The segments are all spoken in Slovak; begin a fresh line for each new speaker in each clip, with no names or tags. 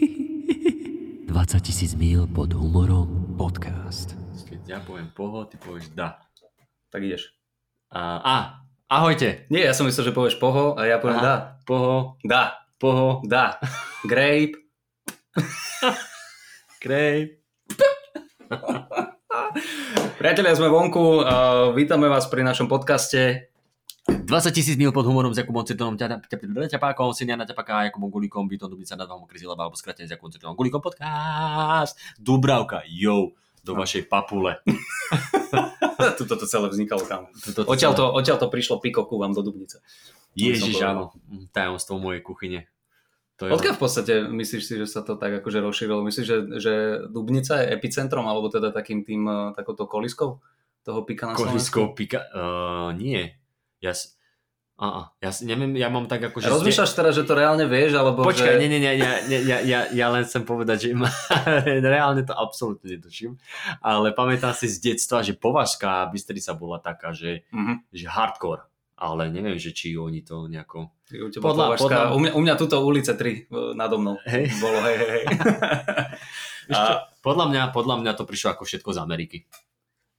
20 tisíc míl pod humorom podcast.
Keď ja poviem poho, ty povieš da.
Tak ideš.
A, a ahojte.
Nie, ja som myslel, že povieš poho a ja poviem
Aha.
da.
Poho,
Da.
poho,
Da. Grape.
krej.
Priatelia, sme vonku. Uh, vítame vás pri našom podcaste.
20 tisíc míl pod humorom s Jakubom Cirtonom, ťapákom, Siniana ťapáka, Jakubom Gulíkom, Bytom Dubica nad vám Kryzilaba, alebo skratene s Jakubom Cirtonom, Gulíkom podcast. Dubravka, jo, do vašej papule.
Tuto to celé vznikalo tam. Odtiaľ to, odtiaľ to prišlo pikoku vám do Dubnice.
Ježiš, áno, tajomstvo mojej kuchyne. To je
Odkiaľ v podstate myslíš si, že sa to tak akože rozšírilo? Myslíš, že, že Dubnica je epicentrom, alebo teda takým tým, uh, takouto koliskou toho pika na Slovensku?
Koliskou pika... Uh, nie. Ja, uh, ja si neviem, ja mám tak ako... že
Rozmýšľaš teraz, že to reálne vieš, alebo
Počkaj,
že...
nie, nie, nie, ja, ja, ja, ja, ja len chcem povedať, že ma, reálne to absolútne netuším, ale pamätám si z detstva, že Považská Bystrica bola taká, že,
Mhm.
že hardcore, ale neviem, že či oni to nejako...
U,
Podľa-
Považská-
podľa-
u, mňa, u mňa tuto ulice 3 nado mnou
Hej.
bolo, hej, hej, hej. A
podľa, mňa, podľa mňa to prišlo ako všetko z Ameriky.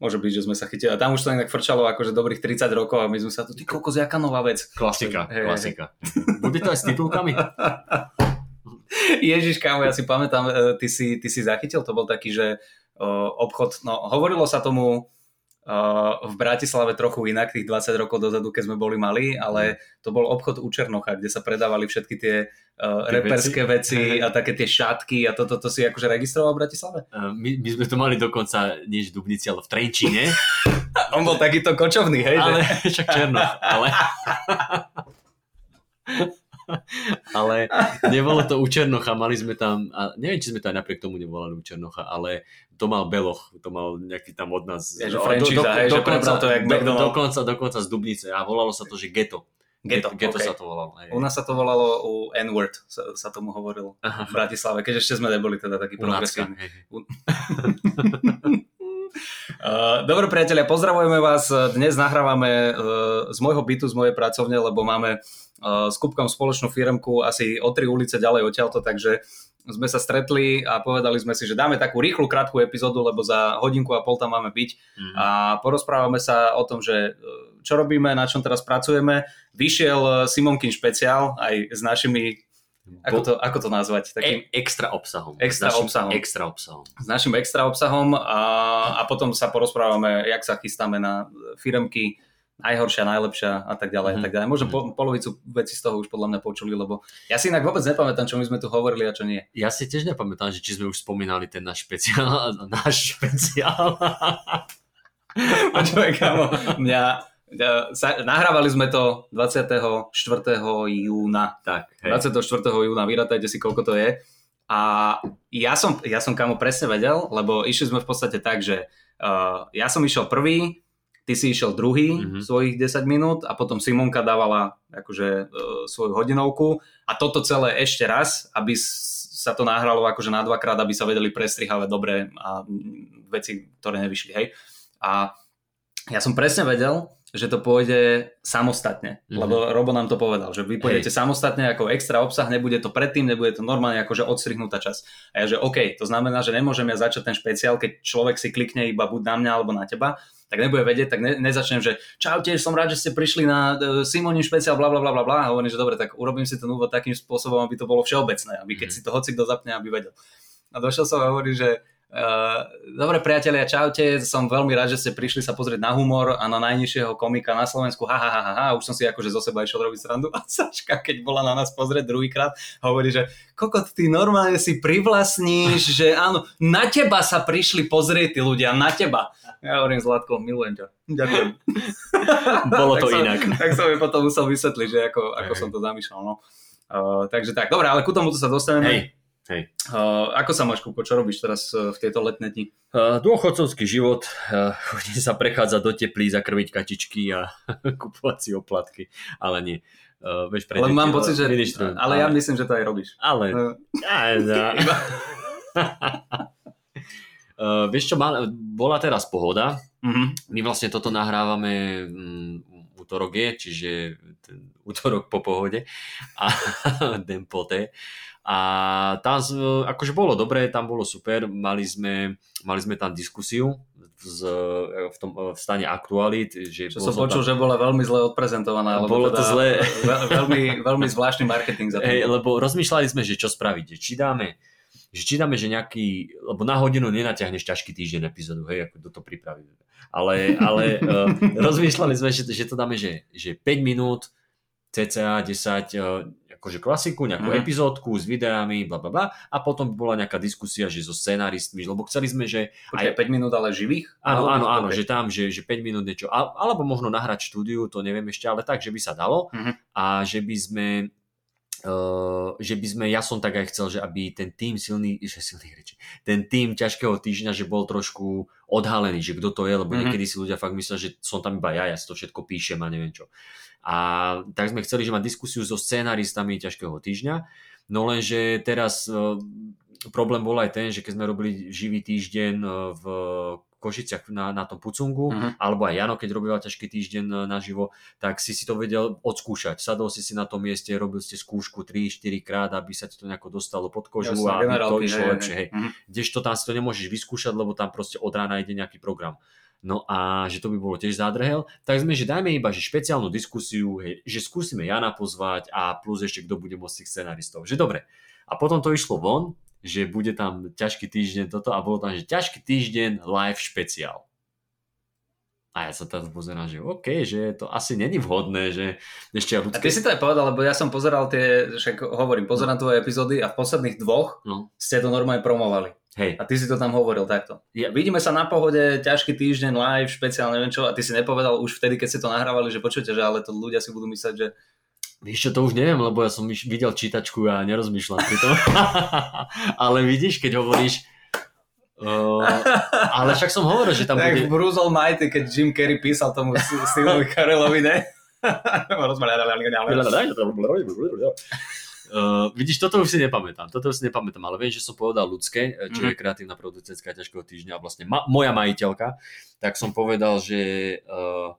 Môže byť, že sme sa chytili. A tam už to inak frčalo akože dobrých 30 rokov a my sme sa tu, ty kokos, jaká nová vec.
Klasika,
hej.
klasika. Bude to aj s titulkami?
Ježiš, kámo, ja si pamätám, e, ty si, ty si zachytil, to bol taký, že o, obchod, no hovorilo sa tomu v Bratislave trochu inak, tých 20 rokov dozadu, keď sme boli malí, ale to bol obchod u Černocha, kde sa predávali všetky tie uh,
Tie
reperské veci?
veci?
a také tie šatky a toto to, to si akože registroval v Bratislave?
Uh, My, my sme to mali dokonca, nie v Dubnici, ale v Trenčíne,
On bol takýto kočovný, hej?
ale
Že?
však černo, ale... ale nebolo to u Černocha, mali sme tam, a neviem, či sme to aj napriek tomu nevolali u Černocha, ale to mal Beloch, to mal nejaký tam od nás.
Je, že
do- do-
že
dokonca-
to jak
do-. Dokonca, dokonca z Dubnice a volalo sa to, že Ghetto.
Ghetto,
Ghetto
ok.
sa to volalo. Hej.
U nás sa to volalo u N-word, sa, sa tomu hovorilo
Aha,
v Bratislave, keď ešte sme neboli teda takí
u Nacka,
progresívni.
hej.
Uh, Dobre priatelia, pozdravujeme vás. Dnes nahrávame uh, z môjho bytu, z mojej pracovne, lebo máme s Kupkom spoločnú firmku asi o tri ulice ďalej odtiaľto, takže sme sa stretli a povedali sme si, že dáme takú rýchlu, krátku epizódu, lebo za hodinku a pol tam máme byť
Mhm.
a porozprávame sa o tom, že uh, čo robíme, na čom teraz pracujeme. Vyšiel uh, Simonkin špeciál aj s našimi, ako to, ako to nazvať, takým
E- extra obsahom.
Extra
Našim
obsahom.
Extra obsahom.
s našim extra obsahom a, a potom sa porozprávame, jak sa chystáme na firmky, najhoršia, najlepšia a tak ďalej.
Mhm.
Mm. Tak ďalej. Možno po, polovicu veci z toho už podľa mňa počuli, lebo ja si inak vôbec nepamätám, čo my sme tu hovorili a čo nie.
Ja si tiež nepamätám, že či sme už spomínali ten náš špeciál. Náš špeciál.
Počúvaj, kámo, mňa, mňa sa, nahrávali sme to 24. júna.
tak, hej.
24. júna, vyratajte si, koľko to je. A ja som, ja som kamo presne vedel, lebo išli sme v podstate tak, že uh, ja som išiel prvý, ty si išiel druhý
Mhm.
mm-hmm. svojich 10 minút a potom Simonka dávala akože uh, svoju hodinovku a toto celé ešte raz, aby sa to nahralo akože na dvakrát, aby sa vedeli prestrihávať dobre a veci, ktoré nevyšli, hej. A ja som presne vedel, že to pôjde samostatne,
Mhm.
mm-hmm. lebo Robo nám to povedal, že vy pôjdete samostatne ako extra obsah, nebude to predtým, nebude to normálne akože odstrihnutá časť. A ja že OK, to znamená, že nemôžem ja začať ten špeciál, keď človek si klikne iba buď na mňa alebo na teba, tak nebude vedieť, tak ne, nezačnem, že čau, tiež som rád, že ste prišli na uh, Simonin špeciál, bla bla bla bla bla a hovorím, že dobre, tak urobím si ten úvod takým spôsobom, aby to bolo všeobecné, aby keď
Mhm.
si to hoci kto zapne, aby vedel. A došiel som a hovorí, že dobre priatelia, čaute, som veľmi rád, že ste prišli sa pozrieť na humor a na najnižšieho komika na Slovensku, ha, ha, ha, ha, už som si akože zo seba išiel robiť srandu a Saška, keď bola na nás pozrieť druhýkrát, hovorí, že kokot, ty normálne si privlastníš, že áno, na teba sa prišli pozrieť tí ľudia, na teba. Ja hovorím, Zlatko, milujem ťa. Ďakujem.
Bolo to
Tak som-
inak.
Tak som mi potom musel vysvetliť, že ako, ako
Hej.
som to zamýšľal. No. Uh, takže tak, dobre, ale ku tomu sa dostaneme.
Hej, hej.
Uh, ako sa máš, Kuko, čo robíš teraz uh, v tieto letné dni?
Uh, dôchodcovský život, uh, chodím sa prechádzať do teplí, zakrviť kačičky a kupovať si oplatky, ale nie. Uh, vieš, pre
Ale mám pocit, že...
ministrujem.
Ale ja myslím, že to aj robíš.
Ale...
Uh,
Ja, ja. Uh, vieš čo, mal, bola teraz pohoda.
uh-huh.
My vlastne toto nahrávame mm, u útorok je, čiže ten útorok po pohode a den poté. A tam akože bolo dobré, tam bolo super, mali sme, mali sme tam diskusiu z, v, tom, v stane aktualit. Že
Čo som počul,
tam,
že bola veľmi zle odprezentovaná.
Bolo to
teda
zlé.
ve- Veľmi, veľmi zvláštny marketing za
Hej,
tým.
lebo rozmýšľali sme, že čo spraviť, že či dáme že či dáme, že nejaký, lebo na hodinu nenatiahneš ťažký týždeň epizódu, hej, ako to pripraví. Ale, ale uh, rozmýšľali sme, že, že to dáme, že, že 5 minút, cca 10, uh, akože klasiku, nejakú mm. epizódku s videami, bla bla bla, a potom by bola nejaká diskusia, že so scenáristmi, lebo chceli sme, že
Počkaj, 5 minút ale živých?
Áno, áno, áno,
Ok.
že tam, že, že 5 minút niečo, alebo možno nahrať štúdiu, to neviem ešte, ale tak, že by sa dalo
Mhm.
a že by sme Uh, že by sme, ja som tak aj chcel, že aby ten tým silný, že silný reči, ten tým ťažkého týždňa, že bol trošku odhalený, že kto to je, lebo
Mhm.
mm-hmm. niekedy si ľudia fakt myslia, že som tam iba ja, ja si to všetko píšem a neviem čo. A tak sme chceli, že mať diskusiu so scenaristami ťažkého týždňa, no lenže teraz uh, problém bol aj ten, že keď sme robili živý týždeň uh, v Košiciach na, na tom Pucungu,
Mhm.
alebo aj Jano, keď robila ťažký týždeň e, naživo, tak si si to vedel odskúšať. Sadol si si na tom mieste, robil ste skúšku 3-4 krát, aby sa ti to nejako dostalo pod kožu
Jasné,
a to išlo lepšie.
hej. Mhm.
Kdežto tam si to nemôžeš vyskúšať, lebo tam proste od rána ide nejaký program. No a že to by bolo tiež zádrhel, tak sme, že dajme iba že špeciálnu diskusiu, hej, že skúsime Jana pozvať a plus ešte kto bude môcť tých scenaristov. Že dobre. A potom to išlo von, že bude tam ťažký týždeň toto a bolo tam, že ťažký týždeň live špeciál. A ja sa teraz pozerám, že OK, že to asi není vhodné, že ešte
A
ľudské...
ty si to aj povedal, lebo ja som pozeral tie, však hovorím, pozerám tvoje epizódy a v posledných dvoch
No,
ste to normálne promovali.
Hej,
A ty si to tam hovoril takto.
Ja-
Vidíme sa na pohode, ťažký týždeň, live, špeciálne, neviem čo, a ty si nepovedal už vtedy, keď ste to nahrávali, že počujete, že ale to ľudia si budú mysleť, že
Víš čo, to už neviem, lebo ja som videl čítačku a nerozmýšľam pri tom. ale vidíš, keď hovoríš... Uh, ale však som hovoril, že tam
tak
bude...
v Bruce Almighty, keď Jim Carrey písal tomu S- Steveovi Carelovi, ne?
Uh, vidíš, toto už si nepamätám. Toto už si nepamätám, ale viem, že som povedal ľudské, eh, čo
Mhm.
je kreatívna producentka ťažkého týždňa a vlastne ma, moja majiteľka, tak som povedal, že, uh,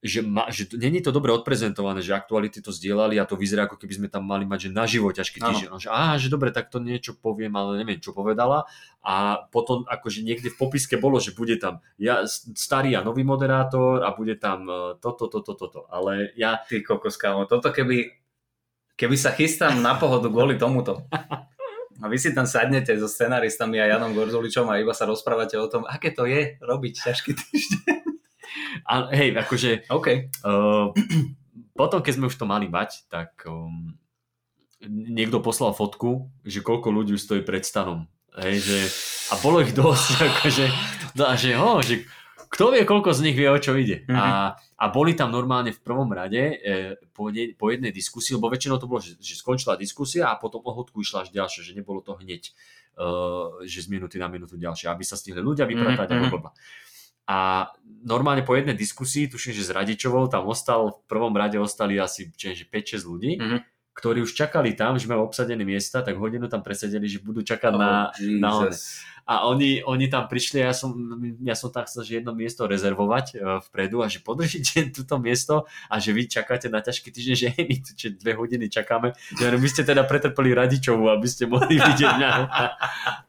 že, ma, že to, není to dobre odprezentované, že aktuality to zdieľali a to vyzerá, ako keby sme tam mali mať, že naživo ťažký týždeň. Že, á, že dobre, tak to niečo poviem, ale neviem, čo povedala. A potom akože niekde v popiske bolo, že bude tam ja, starý a nový moderátor a bude tam toto, toto, toto. Ale ja
Ty kokos, kámo, toto keby, keby sa chystám na pohodu kvôli tomuto. A vy si tam sadnete so scenaristami a Janom Gorzuličom a iba sa rozprávate o tom, aké to je robiť ťažký týždeň.
A hej, akože
OK.
uh, potom, keď sme už to mali mať, tak um, niekto poslal fotku, že koľko ľudí stojí pred stanom. Hej, že, a bolo ich dosť, akože, no a že, ho, že kto vie, koľko z nich vie, o čo ide.
Mhm.
A, a boli tam normálne v prvom rade e, po, ne, po jednej diskusii, lebo väčšinou to bolo, že, že skončila diskusia a potom o hodku išla až ďalšia, že nebolo to hneď, uh, že z minúty na minútu ďalšie, aby sa stihli ľudia vypratať
Mhm,
a
mhm.
blablabla. A normálne po jednej diskusii, tuším, že s Radičovou tam ostal, v prvom rade ostali asi čiže, že 5-6 ľudí,
Mhm.
Ktorí už čakali tam, že majú obsadené miesta, tak hodinu tam presedeli, že budú čakať na,
Oh,
na one.
Jesus.
a oni, oni tam prišli ja som, ja som tak chcel, že jedno miesto rezervovať uh, vpredu a že podržíte túto miesto a že vy čakáte na ťažký týždeň, že my tu že dve hodiny čakáme. Ja, vy ste teda pretrpeli radičovú, aby ste mohli vidieť mňa.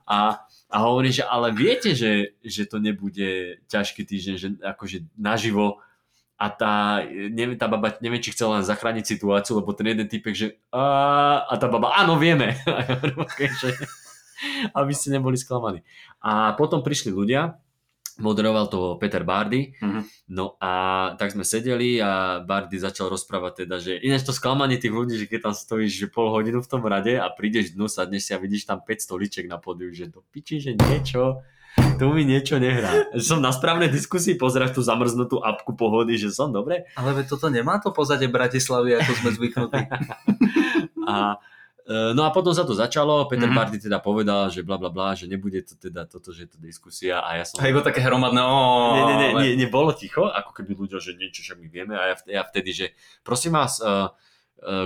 A, a hovorí, že ale viete, že, že to nebude ťažký týždeň, že akože naživo a tá, neviem, tá baba, neviem, či chcela len zachrániť situáciu, lebo ten jeden typek, že a, a tá baba, áno, vieme. A ja hovorím, okay, že, aby ste neboli sklamaní. A potom prišli ľudia, moderoval to Peter Bardy,
Mhm.
no a tak sme sedeli a Bardy začal rozprávať teda, že ináč to sklamanie tých ľudí, že keď tam stojíš že pol hodinu v tom rade a prídeš dnu, sadneš si a vidíš tam 5 stoliček na pódiu, že do piči, že niečo, tu mi niečo nehrá. Som na správnej diskusii, pozerať tú zamrznutú apku pohody, že som dobre.
Ale toto nemá to pozadie Bratislavy, ako sme zvyknutí.
A e, No a potom sa to začalo, Peter
Mhm.
mm-hmm. Teda povedal, že bla bla bla, že nebude to teda toto, že je to diskusia a ja som...
Iba také hromadné, ó,
Nie, nie, nie, nie, nie, bolo ticho, ako keby ľudia, že niečo, čo my vieme a ja, vtedy, ja vtedy že prosím vás, uh,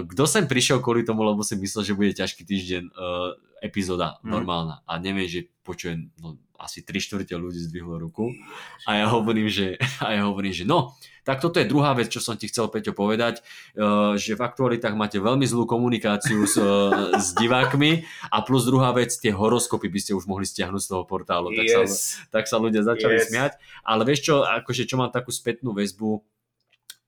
kto sem prišiel kvôli tomu, lebo si myslel, že bude ťažký týždeň uh, epizóda
Hmm.
normálna a neviem, že počujem, no asi 3 štvrte ľudí zdvihlo ruku a ja hovorím, že, a ja hovorím, že no, tak toto je druhá vec, čo som ti chcel, Peťo, povedať, uh, že v aktualitách máte veľmi zlú komunikáciu s, uh, s divákmi a plus druhá vec, tie horoskopy by ste už mohli stiahnuť z toho portálu. Tak, sa,
Yes.
tak sa ľudia začali
Yes.
smiať. Ale vieš čo, akože čo mám takú spätnú väzbu,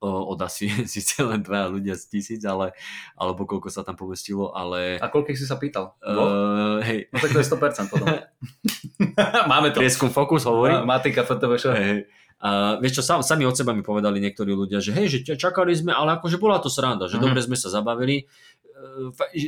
od asi síce len dva ľudia z tisíc, ale, alebo koľko sa tam pomestilo, ale...
A koľkých si sa pýtal? Dvoch?
Uh, hej,
No tak to je 100% potom. Máme to.
prieskum Focus hovorí.
Matika, FTV show.
Hej, hej. A vieš čo, sam, sami od seba mi povedali niektorí ľudia, že hej, že čakali sme, ale akože bola to sranda, že
Mhm.
dobre sme sa zabavili.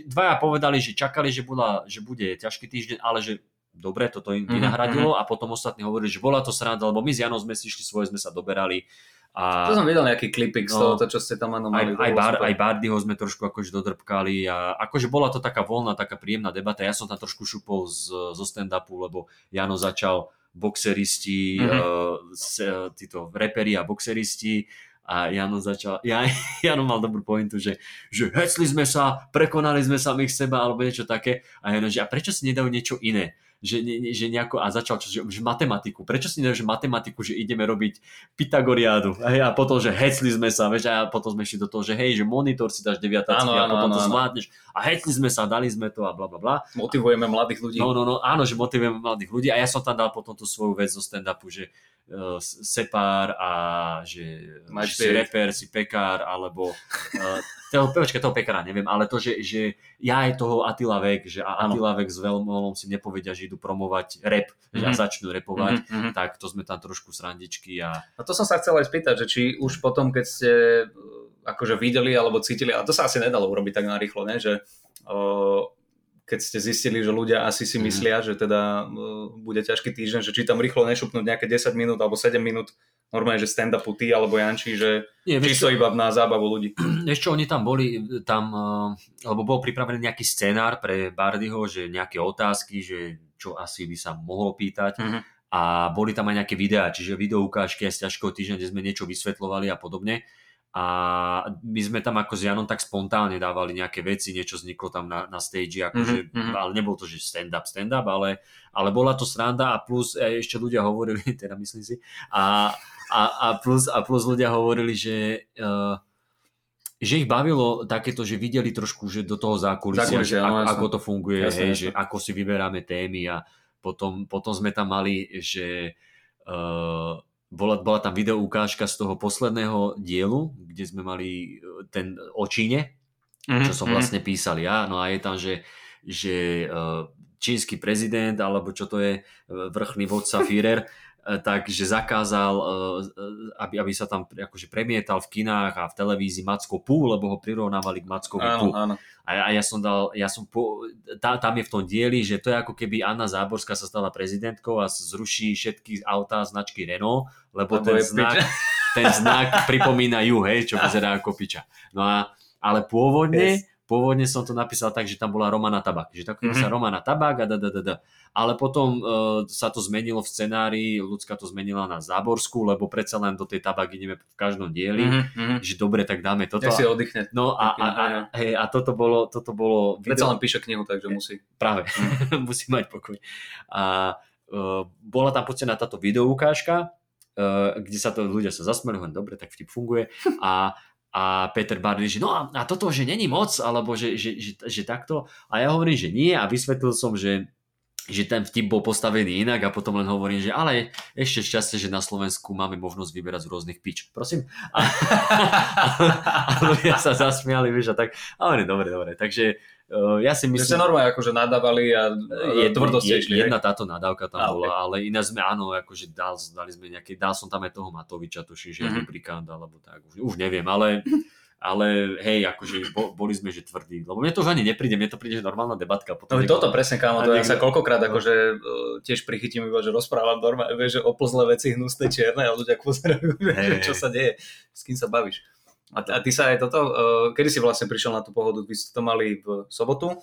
Dvaja povedali, že čakali, že, bola, že bude ťažký týždeň, ale že dobre, toto im
Mhm,
vynahradilo a potom ostatní hovorili, že bola to sranda, lebo my s Janom sme si išli svoje, sme sa doberali. A...
To som videl nejaký klipik z
No.
toho, to, čo ste tam ano
aj,
mali.
aj,
bolo
bar,
super.
aj Bardyho sme trošku akože dodrbkali a akože bola to taká voľná, taká príjemná debata. Ja som tam trošku šupol z, zo stand-upu, lebo Jano začal boxeristi, uh, s, uh, títo reperi a boxeristi a Jano začal, ja, Jano mal dobrú pointu, že, že hecli sme sa, prekonali sme samých seba alebo niečo také a Jano, že a prečo si nedajú niečo iné? Že, ne, ne- že nejako, a začal čo, že, že matematiku. Prečo si že matematiku, že ideme robiť Pythagoriádu. Hej, a potom, že hecli sme sa, vieš, a potom sme išli do toho, že hej, že monitor si dáš deviatácky a potom
áno,
to zvládneš. A hecli sme sa, dali sme to a bla bla bla.
Motivujeme mladých ľudí.
No, no, no, áno, že motivujeme mladých ľudí a ja som tam dal potom tú svoju vec zo stand-upu, že uh, sepár a že,
Máš
si reper, si pekár, alebo uh, toho, počkaj, toho pekára neviem, ale to, že, že ja aj toho Attila Vek, že a
Áno.
Attila Vek s Veľmolom si nepovedia, že idú promovať rap, že a
Mhm.
začnú repovať,
Mhm, mhm.
tak to sme tam trošku srandičky a
No to som sa chcel aj spýtať, že či už potom, keď ste uh, akože videli alebo cítili, a to sa asi nedalo urobiť tak narýchlo, ne? že uh, keď ste zistili, že ľudia asi si
Mhm.
myslia, že teda uh, bude ťažký týždeň, že či tam rýchlo nešupnúť nejaké 10 minút alebo 7 minút normálne, že stand-upu ty alebo Janči, že
Nie,
čisto iba na zábavu ľudí.
Vieš čo, oni tam boli, tam, eh, lebo bol pripravený nejaký scenár pre Bardyho, že nejaké otázky, že čo asi by sa mohol pýtať
Mhm.
a boli tam aj nejaké videá, čiže video ukážky aj z ťažkého týždňa, kde sme niečo vysvetľovali a podobne. A my sme tam ako s Janom tak spontánne dávali nejaké veci, niečo vzniklo tam na, na stage, akože,
Mhm, mhm.
ale nebol to, že stand-up, stand-up, ale, ale bola to sranda a plus e, ešte ľudia hovorili, teda myslím si, a, a, a, plus, a plus ľudia hovorili, že uh, že ich bavilo takéto, že videli trošku, že do toho zákulisia,
Zákulisia,
že
no,
ako, ako to funguje,
Jasné,
hej,
jasné.
že ako si vyberáme témy a potom, potom sme tam mali, že uh, bola, bola tam video ukážka z toho posledného dielu, kde sme mali eh, ten o Číne, čo
Mhm,
som vlastne písal ja, no a je tam, že, že uh, čínsky prezident, alebo čo to je, eh, vrchný vodca Führer, takže zakázal, eh, aby, aby sa tam akože premietal v kinách a v televízii Macko Pú, lebo ho prirovnávali k Mackovi Pú.
Áno, áno.
A, a ja som dal, ja som po, tá, tam je v tom dieli, že to je ako keby Anna Záborská sa stala prezidentkou a zruší všetky autá značky Renault, lebo ten znak, ten znak pripomína ju, hej, čo vyzerá ako piča. No a, ale pôvodne,
Yes.
Pôvodne som to napísal tak, že tam bola Romana Tabak, že tak mm-hmm. sa
Mhm.
Romana Tabak a da, da, da, da. Ale potom uh, sa to zmenilo v scenári, ľudská to zmenila na Záborskú, lebo predsa len do tej Tabak ideme v každom dieli,
Mhm, mhm.
že dobre, tak dáme toto.
Nech si oddychne.
No a, a, a, hej, a toto bolo, toto bolo
Predsa len píše knihu, takže musí.
práve, musí mať pokoj. A uh, bola tam pocená táto videoukážka, uh, kde sa to ľudia sa zasmeli, hovorím, dobre, tak vtip funguje. A, a Peter Barley, že no a, a toto, že není moc, alebo že, že, že, že takto. A ja hovorím, že nie a vysvetlil som, že že ten vtip bol postavený inak a potom len hovorím, že ale ešte šťastie, že na Slovensku máme možnosť vyberať z rôznych pič. Prosím. A, a ľudia sa zasmiali, vieš, a tak. A hovorím, dobre, dobre. Takže ja si
My
myslím...
ste normálne akože nadávali a
Je,
tvrdo ste išli.
jedna táto nadávka tam
Á,
bola, ale iná sme, áno, akože dal, dali sme nejaký, dal som tam aj toho Matoviča, tuším, že je
Mhm.
lubrikant, alebo tak, už, už neviem, ale, ale hej, akože bo, boli sme, že tvrdí, lebo mne to už ani nepríde, mne to príde, že normálna debatka. Potom
No
niekto-
toto presne, kámo,
a
to ja
niekto-
sa koľkokrát akože uh, tiež prichytím iba, že rozprávam normálne, že oplzlé veci, hnusné, čierne a ľudia pozerajú, že
Hej,
čo sa deje, s kým sa bavíš. A, a ty sa aj toto, uh, kedy si vlastne prišiel na tú pohodu? Vy ste to mali v sobotu?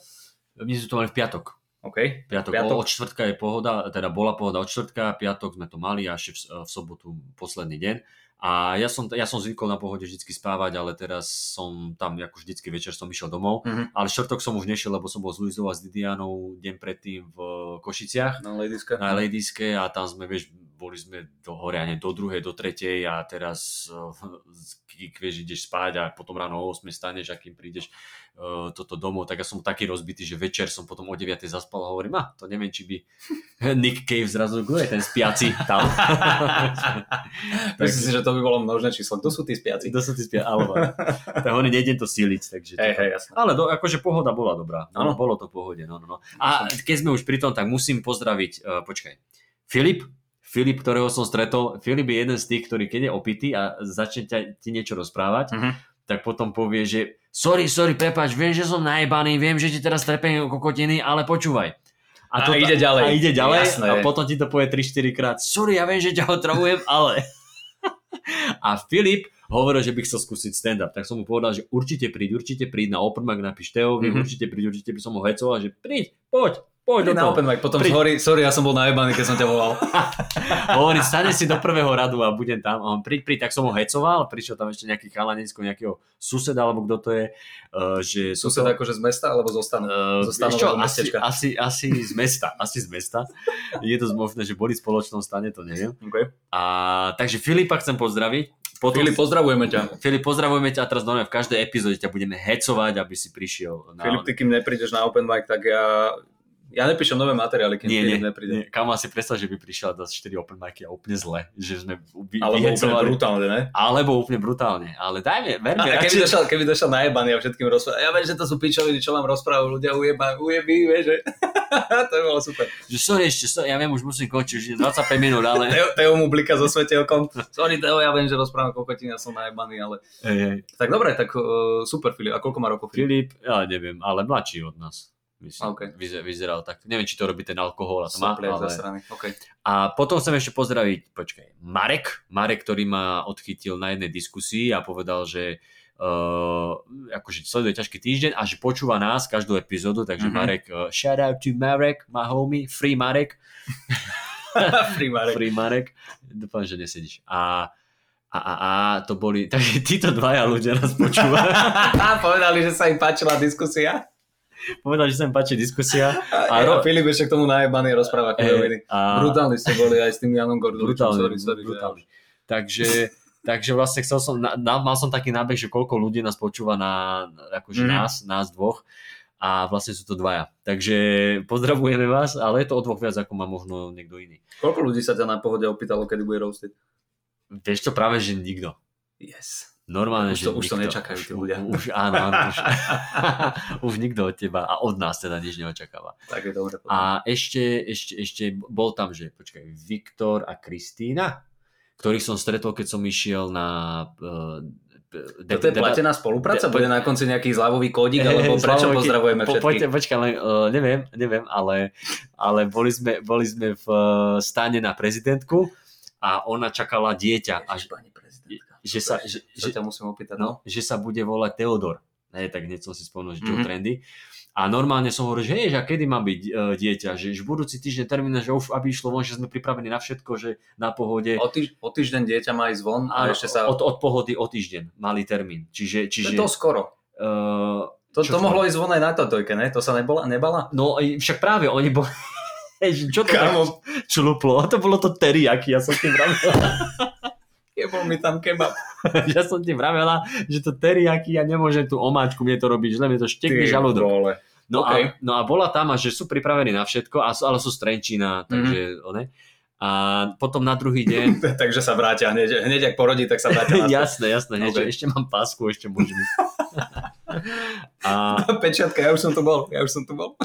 My sme to mali v piatok.
OK.
Piatok,
Piatok.
Od čtvrtka je pohoda, teda bola pohoda od čtvrtka, piatok sme to mali a ešte v, v sobotu posledný deň. A ja som, ja som zvykol na pohode vždycky spávať, ale teraz som tam, ako vždycky večer som išiel domov.
Mhm.
Ale štvrtok som už nešiel, lebo som bol s Luizou a s Didianou deň predtým v Košiciach
No, ladiska.
na Ladiske a tam sme, vieš, boli sme do hore, a nie, do druhej, do tretej a teraz uh, vieš, ideš spať a potom ráno o 8 staneš a kým prídeš uh, toto domov, tak ja som taký rozbitý, že večer som potom o 9 zaspal a hovorím, a to neviem, či by Nick Cave zrazu, kto je ten spiaci tam.
Myslím si, že to by bolo množné číslo. Kto sú tí spiaci?
Kto sa ty spia? Alebo, tak oni nejdem to síliť, takže...
Hej,
to-
hej, jasné.
ale do, akože pohoda bola dobrá.
Áno.
No, bolo to pohode. No, no, no. A keď sme už pri tom, tak musím pozdraviť, uh, počkaj, Filip, Filip, ktorého som stretol, Filip je jeden z tých, ktorý keď je opitý a začne ťa, ti niečo rozprávať,
Mhm.
tak potom povie, že sorry, sorry, prepač, viem, že som najebaný, viem, že ti teraz trepem kokotiny, ale počúvaj.
A ide ďalej.
A ide ďalej
Jasné.
a potom ti to povie 3-4 krát. Sorry, ja viem, že ťa otravujem, ale... a Filip hovoril, že by chcel skúsiť stand-up, tak som mu povedal, že určite príď, určite príď na open mic, napíš Teovi,
Mhm.
určite príď, určite by som ho hecoval, že príď, poď, poď
na open mic, potom
Pri-
sorry, sorry, ja som bol najebaný, keď som ťa volal.
Hovorí, stane si do prvého radu a budem tam. A on príď, príď, tak som ho hecoval, prišiel tam ešte nejaký chalanecko, nejakého suseda, alebo kto to je, uh, že
Sused akože z mesta, alebo zo stanu?
Uh,
Zo stanového
čo, asi, asi, asi z mesta, asi z mesta. Je to možné, že boli v spoločnom stane, to neviem.
Okay.
A, takže Filipa chcem pozdraviť. Potom,
Filip, pozdravujeme ťa.
Filip, pozdravujeme ťa a teraz normálne v každej epizóde ťa budeme hecovať, aby si prišiel na...
Filip, ty kým neprídeš na open mic, tak ja... Ja nepíšem nové materiály, kým
nie, nie,
nepríde.
nie. Kam si predstav, že by prišiel a dá 4 open micy a úplne zle, že sme vy,
Alebo úplne brutálne, ne?
Alebo úplne brutálne. Ale dajme, verme
A keby
radšej-
došiel, keby došiel najebaný a všetkým rozprával. Ja viem, že to sú pičoviny, čo vám rozprávajú ľudia ujeba, ujebí, vieš, že... to by bolo super.
že sorry ešte, sorry, ja viem, už musím končiť, už je 25 minút, ale...
Teo, Teo mu blika so svetelkom. Sorry, Teo, ja viem, že rozprávam kokotiny, ja som najebaný, ale...
Hej, hej.
Tak dobre, tak uh, super, Filip. A koľko má rokov Filip?
Filip, ja neviem, ale mladší od nás. Myslím,
OK.
vyzer, vyzeral tak. Neviem, či to robí ten alkohol a
Sopliak
ale...
zasraný. OK.
A potom chcem ešte pozdraviť, počkaj, Marek, Marek, ktorý ma odchytil na jednej diskusii a povedal, že uh, akože sleduje ťažký týždeň a že počúva nás každú epizódu, takže
Mhm.
mm-hmm. Marek, uh, shout out to Marek, my homie, free Marek,
Free Marek.
free Marek, dúfam, že nesedíš. A, a, a, a to boli, takže títo dvaja ľudia nás počúvajú.
Povedali, že sa im páčila diskusia.
Povedal, že sa im páči diskusia.
A,
A
a,
ro-
Filip ešte k tomu najebaný rozpráva chudoviny.
a,
Brutálni ste boli aj s tým Janom Gorduličom.
brutálne,
Sorry, sorry,
brutálne. Takže, takže vlastne chcel som, na, na, mal som taký nábeh, že koľko ľudí nás počúva na, akože
Mhm.
nás, nás dvoch a vlastne sú to dvaja. Takže pozdravujeme vás, ale je to o dvoch viac, ako má možno niekto iný.
Koľko ľudí sa ťa na pohode opýtalo, kedy bude roasted?
Vieš to práve, že nikto.
Yes.
Normálne,
Už to-
že
už to
nikto.
nečakajú tí ľudia.
Už, áno, áno. Už, už nikto od teba a od nás teda nič neočakáva.
Tak je dobre.
A ešte, ešte, ešte bol tam, že počkaj, Viktor a Kristýna, ktorých som stretol, keď som išiel na... Uh,
Toto je platená spolupráca?
de-
Bude na konci nejaký zľavový kódik? Alebo prečo
Slavoky,
pozdravujeme
po,
všetkých?
počkaj, len, uh, neviem, neviem, ale, ale boli, sme, boli sme v uh, stáne na prezidentku a ona čakala dieťa, a že, sa, že,
Čo
že,
ťa musím opýtať?
no, že sa bude volať Teodor. Hej, tak hneď som si spomenul, že Joe
Mhm.
Trendy. A normálne som hovoril, že hej, že a kedy má byť uh, dieťa, že, že budúci týždeň termín, že už aby išlo von, že sme pripravení na všetko, že na pohode.
O, týž, o týždeň dieťa má ísť von a
Áno,
ešte sa...
od, od pohody o týždeň mali termín. Čiže,
To je
čiže
to skoro.
uh,
To,
čo
to
skoro?
mohlo ísť von aj na Totojke, ne? To sa nebola, nebala?
no i však práve oni boli Hej, čo to
Kámo,
čluplo? To bolo to teriyaki, ja som ti vravela.
jebol mi tam kebab.
ja som ti vravela, že to teriyaki, ja nemôžem tú omáčku, mne to robiť zle, mne to štekne žalúdok.
vole.
No,
OK.
a, no a bola tam že sú pripravení na všetko, a, sú- ale sú z Trenčína, takže
Mhm.
one. A potom na druhý deň,
Takže sa vrátia hneď, hneď ak porodí, tak sa vrátia
jasné, jasné, hneď,
OK.
že ešte mám pásku, ešte môžem ísť. a,
Pečiatka, ja už som tu bol, ja už som tu bol.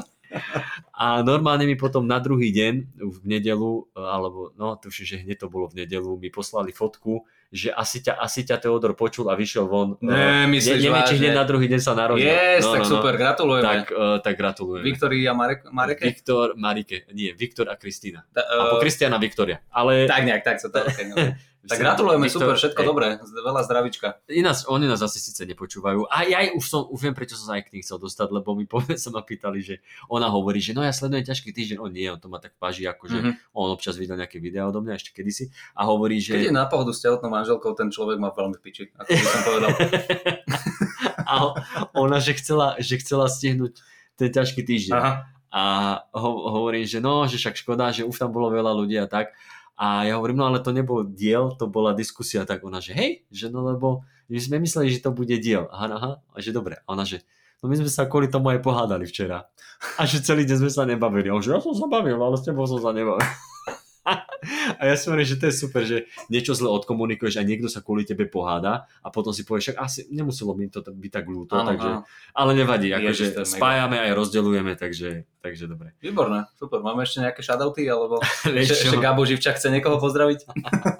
a normálne mi potom na druhý deň, v nedelu, alebo no, tuším, že hneď to bolo v nedelu, mi poslali fotku, že asi ťa, asi ťa Teodor počul a vyšiel von.
Ne, myslíš
ne, neviem, či hneď na druhý deň sa narodil.
Yes, tak super, gratulujeme.
Tak, uh, tak gratulujem.
Viktorii a Marek, Mareke?
Viktor, Marike, nie, Viktor a Kristýna.
Ta,
A po
uh,
Kristiana Viktoria. Ale
tak nejak, tak sa to... Okay, no. Tak gratulujeme,
Viktor-
super, všetko
hej.
dobré, veľa zdravička.
Ináč, oni nás asi síce nepočúvajú. A ja už, som, už viem, prečo som sa aj k ním chcel dostať, lebo mi povie, sa ma pýtali, že ona hovorí, že no ja sledujem ťažký týždeň, on nie, on to má tak páži, ako že
Mhm.
on občas videl nejaké videá odo mňa ešte kedysi a hovorí, že...
Keď je na pohodu s tehotnou manželkou, ten človek má veľmi piči, ako by som povedal.
a ona, že chcela, že chcela stihnúť ten ťažký týždeň.
Aha.
A ho, hovorím, že no, že však škoda, že už tam bolo veľa ľudí a tak. A ja hovorím, no ale to nebol diel, to bola diskusia. Tak ona, že hej, že no lebo my sme mysleli, že to bude diel. Aha, aha, a že dobre. A ona, že no my sme sa kvôli tomu aj pohádali včera. A že celý deň sme sa nebavili. A že ja som sa bavil, ale s tebou som sa nebavil. A ja si hovorím, že to je super, že niečo zle odkomunikuješ a niekto sa kvôli tebe poháda a potom si povieš, však asi nemuselo mi to byť tak ľúto,
Áno,
takže,
áno.
ale nevadí, akože
je mega.
spájame aj rozdeľujeme, takže, takže dobre.
Výborné, super. Máme ešte nejaké shoutouty, alebo
Vieš
ešte, Gabo Živčak chce niekoho pozdraviť?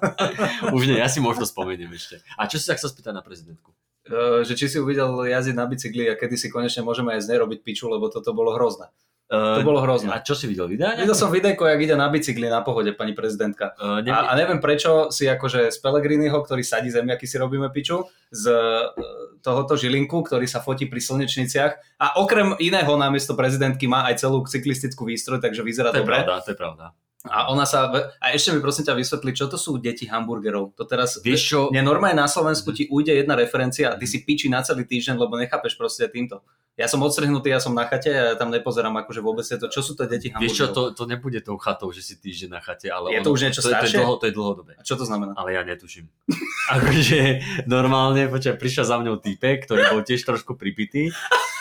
Už nie, ja si možno spomeniem ešte. A čo si sa chcel spýtať na prezidentku?
Uh, že či si uvidel jazdiť na bicykli a kedy si konečne môžeme aj z nej robiť piču, lebo toto bolo hrozné. To
Uh,
bolo hrozné.
a čo si videl? Videa?
Videl som videjko, jak ide na bicykli na pohode pani prezidentka.
Uh, ne,
A, a neviem prečo si akože z Pelegriniho, ktorý sadí zemiaky si robíme piču, z e, tohoto Žilinku, ktorý sa fotí pri slnečniciach a okrem iného namiesto prezidentky má aj celú cyklistickú výstroj, takže vyzerá
to je
dobre.
pravda, to je pravda.
A ona sa... A ešte mi prosím ťa vysvetli, čo to sú deti hamburgerov. To teraz...
Vieš čo?
Mne normálne na Slovensku ti ujde jedna referencia a ty si piči na celý týždeň, lebo nechápeš proste týmto. Ja som odstrihnutý, ja som na chate a ja tam nepozerám akože vôbec je to, čo sú to deti
Vieš čo,
hamburgerov.
to, to nebude tou chatou, že si týždeň na chate, ale
Je to už niečo
to, je- to, je
staršie?
dlho, to je dlhodobé.
A čo to znamená?
Ale ja netuším. akože normálne, počkaj, prišiel za mňou týpek, ktorý bol tiež trošku pripitý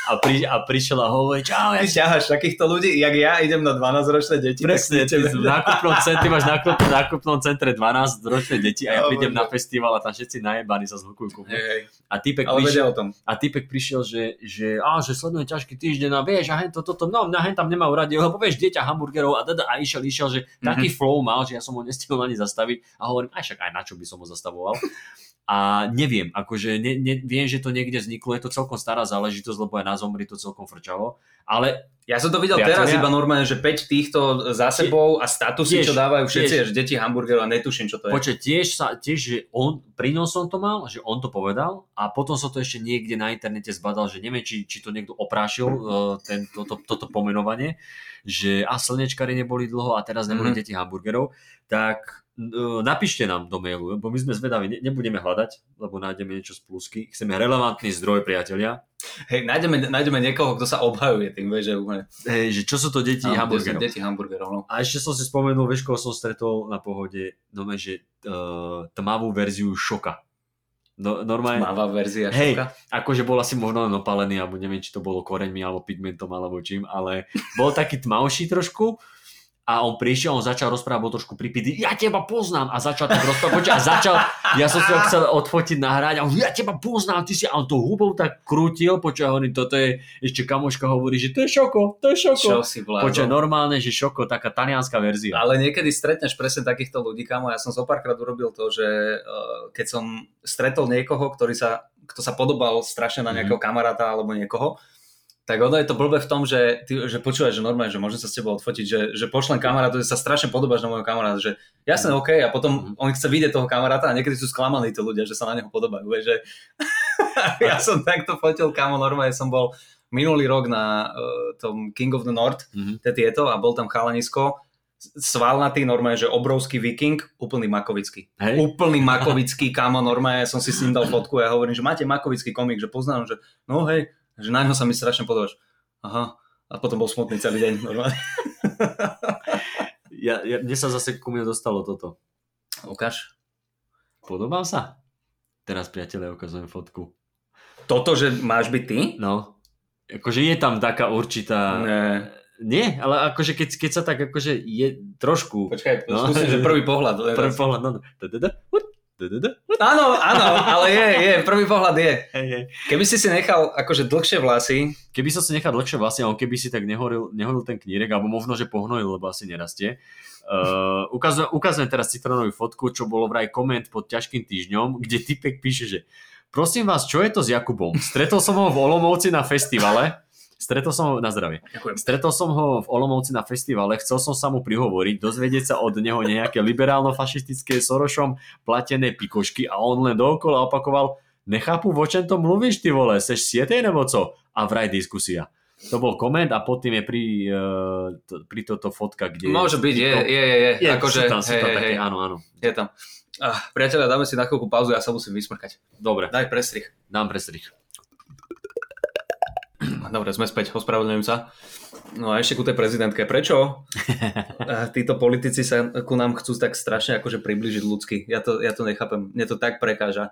a, pri, a prišiel a hovorí, čau, ja
ťaháš takýchto ľudí, jak ja idem na 12-ročné deti.
Presne, ty v nákupnom centre, máš nákup, nákupnom centre 12 ročné deti a ja prídem na festival a tam všetci najebaní sa zhlukujú ku. A
vedia
prišiel, a týpek prišiel, že, že, á, že sledujem ťažký týždeň a vieš, a hen to, toto, no, na hen tam nemajú radi, lebo vieš, dieťa hamburgerov a, dada, a išiel, išiel, že taký flow mal, že ja som ho nestihol ani zastaviť a hovorím, aj však aj na čo by som ho zastavoval. A neviem, akože ne, ne, viem, že to niekde vzniklo, je to celkom stará záležitosť, lebo aj na Zomri to celkom frčalo, ale
Ja som to videl
Priatelia.
teraz iba normálne, že 5 týchto za sebou a statusy,
Tiež,
čo dávajú všetci,
tiež.
až deti hamburgerov a netuším, čo to je.
Počkaj, tiež, sa, tiež, že on, pri ňom som to mal, že on to povedal a potom som to ešte niekde na internete zbadal, že neviem, či, či to niekto oprášil, uh, ten, toto, toto pomenovanie, že a slnečkári neboli dlho a teraz neboli
Mhm.
deti hamburgerov, tak napíšte nám do mailu, lebo my sme zvedaví, ne, nebudeme hľadať, lebo nájdeme niečo z plusky, chceme relevantný zdroj, priatelia,
Hej, nájdeme, nájdeme niekoho, kto sa obhajuje tým, vieš, že úplne.
Hej, že čo sú to deti
Áno,
hamburgerov.
Deti hamburgerov, no.
A ešte som si spomenul, vieš, koho som stretol na pohode, no že uh, tmavú verziu šoka. No, normálne,
Máva verzia
Hej.
šoka.
akože bol asi možno len opálený, alebo neviem, či to bolo koreňmi, alebo pigmentom, alebo čím, ale bol taký tmavší trošku a on prišiel, on začal rozprávať, bol trošku pripitý, ja teba poznám a začal tak rozprávať, a začal, ja som si ho chcel odfotiť, nahrať a on, ja teba poznám, ty si, a on to hubou tak krútil, počkaj, hovorím, toto je, ešte kamoška hovorí, že to je šoko, to je
Čo
šoko.
si
Počkaj,
vlázol.
normálne, že šoko, taká talianská verzia.
Ale niekedy stretneš presne takýchto ľudí, kamo. Ja som zo párkrát urobil to, že uh, keď som stretol niekoho, ktorý sa, kto sa podobal strašne na
Mhm.
nejakého kamaráta alebo niekoho, tak ono je to blbé v tom, že, ty, že počúvaš, že normálne, že môžem sa s tebou odfotiť, že, že pošlem kamarátu, že sa strašne podobáš na môjho kamaráta, že jasné, OK, a potom on chce vidieť toho kamaráta a niekedy sú sklamaní tí ľudia, že sa na neho podobajú, vieš, že ja som takto fotil, kamo, normálne som bol minulý rok na uh, tom King of the North,
Mhm.
te- tieto a bol tam chalanisko, svalnatý, normálne, že obrovský viking, úplný makovický.
Hej?
Úplný makovický, kamo, normálne, som si s ním dal fotku a ja hovorím, že máte makovický komik, že poznám, že no hej, že na ňo sa mi strašne podobáš. Aha, a potom bol smutný celý deň, normálne.
Ja, ja, mne sa zase ku mne dostalo toto.
Ukáž.
Podobám sa? Teraz, priatelia, ukazujem fotku.
Toto, že máš byť ty?
No, akože je tam taká určitá...
Ne.
Nie, ale akože keď, keď sa tak akože je trošku...
Počkaj,
No.
skúsim, že prvý pohľad.
Prvý pohľad, no, no.
Áno, áno, ale je, je, prvý pohľad je. Keby si si nechal akože dlhšie vlasy,
Keby som si nechal dlhšie vlastne, on keby si tak nehoril, nehoril ten knírek, alebo možno, že pohnojil, lebo asi nerastie. Uh, ukazujem, ukazujem teraz citronovú fotku, čo bolo vraj koment pod ťažkým týždňom, kde typek píše, že prosím vás, čo je to s Jakubom? Stretol som ho v Olomouci na festivale Stretol som ho na zdravie.
Ďakujem.
Stretol som ho v Olomouci na festivale, chcel som sa mu prihovoriť, dozvedieť sa od neho nejaké liberálno-fašistické Sorošom platené pikošky a on len dookola opakoval, nechápu, o čem to mluvíš, ty vole, seš sietej nebo co? A vraj diskusia. To bol koment a pod tým je pri, uh, pri toto fotka, kde...
Môže byť, je, je, je, je.
je
akože,
sú tam, sú tam
hej,
také,
hej,
áno, áno.
je tam. Ah, priatelia, dáme si na chvíľku pauzu, ja sa musím vysmrkať.
Dobre,
Daj prestrih.
dám prestrih.
Dobre, sme späť, ospravedlňujem sa. No a ešte ku tej prezidentke. Prečo eh, títo politici sa ku nám chcú tak strašne akože približiť ľudsky? Ja to, ja to nechápem. Mne to tak prekáža.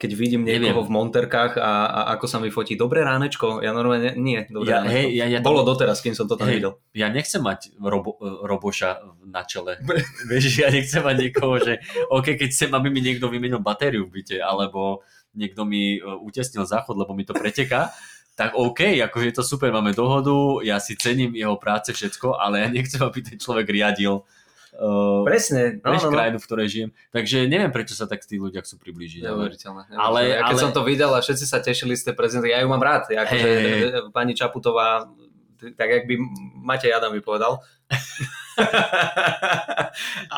Keď vidím niekoho
Neviem.
v monterkách a, a ako sa mi fotí. Dobré ránečko. Ja normálne, nie, dobré
Ja-
ránečko.
hej, ja- ja
Bolo doteraz, kým som to tam
Hej,
videl.
ja nechcem mať robo, roboša na čele. Vieš, ja nechcem mať niekoho, že OK, keď chcem, aby mi niekto vymenil batériu v byte, alebo niekto mi e, utesnil záchod, lebo mi to preteká, tak OK, akože je to super, máme dohodu, ja si cením jeho práce, všetko, ale ja nechcem, aby ten človek riadil uh,
Presne. No,
vieš,
no, no.
krajinu, v ktorej žijem. Takže neviem, prečo sa tak tí ľudia chcú priblížiť. Ale...
Neuveriteľné.
Ale-
ja keď
ale-
som to videl a všetci sa tešili z tej prezidentky, ja ju mám rád. Ja, akože,
hej.
Pani Čaputová, tak jak by Matej Adam mi povedal.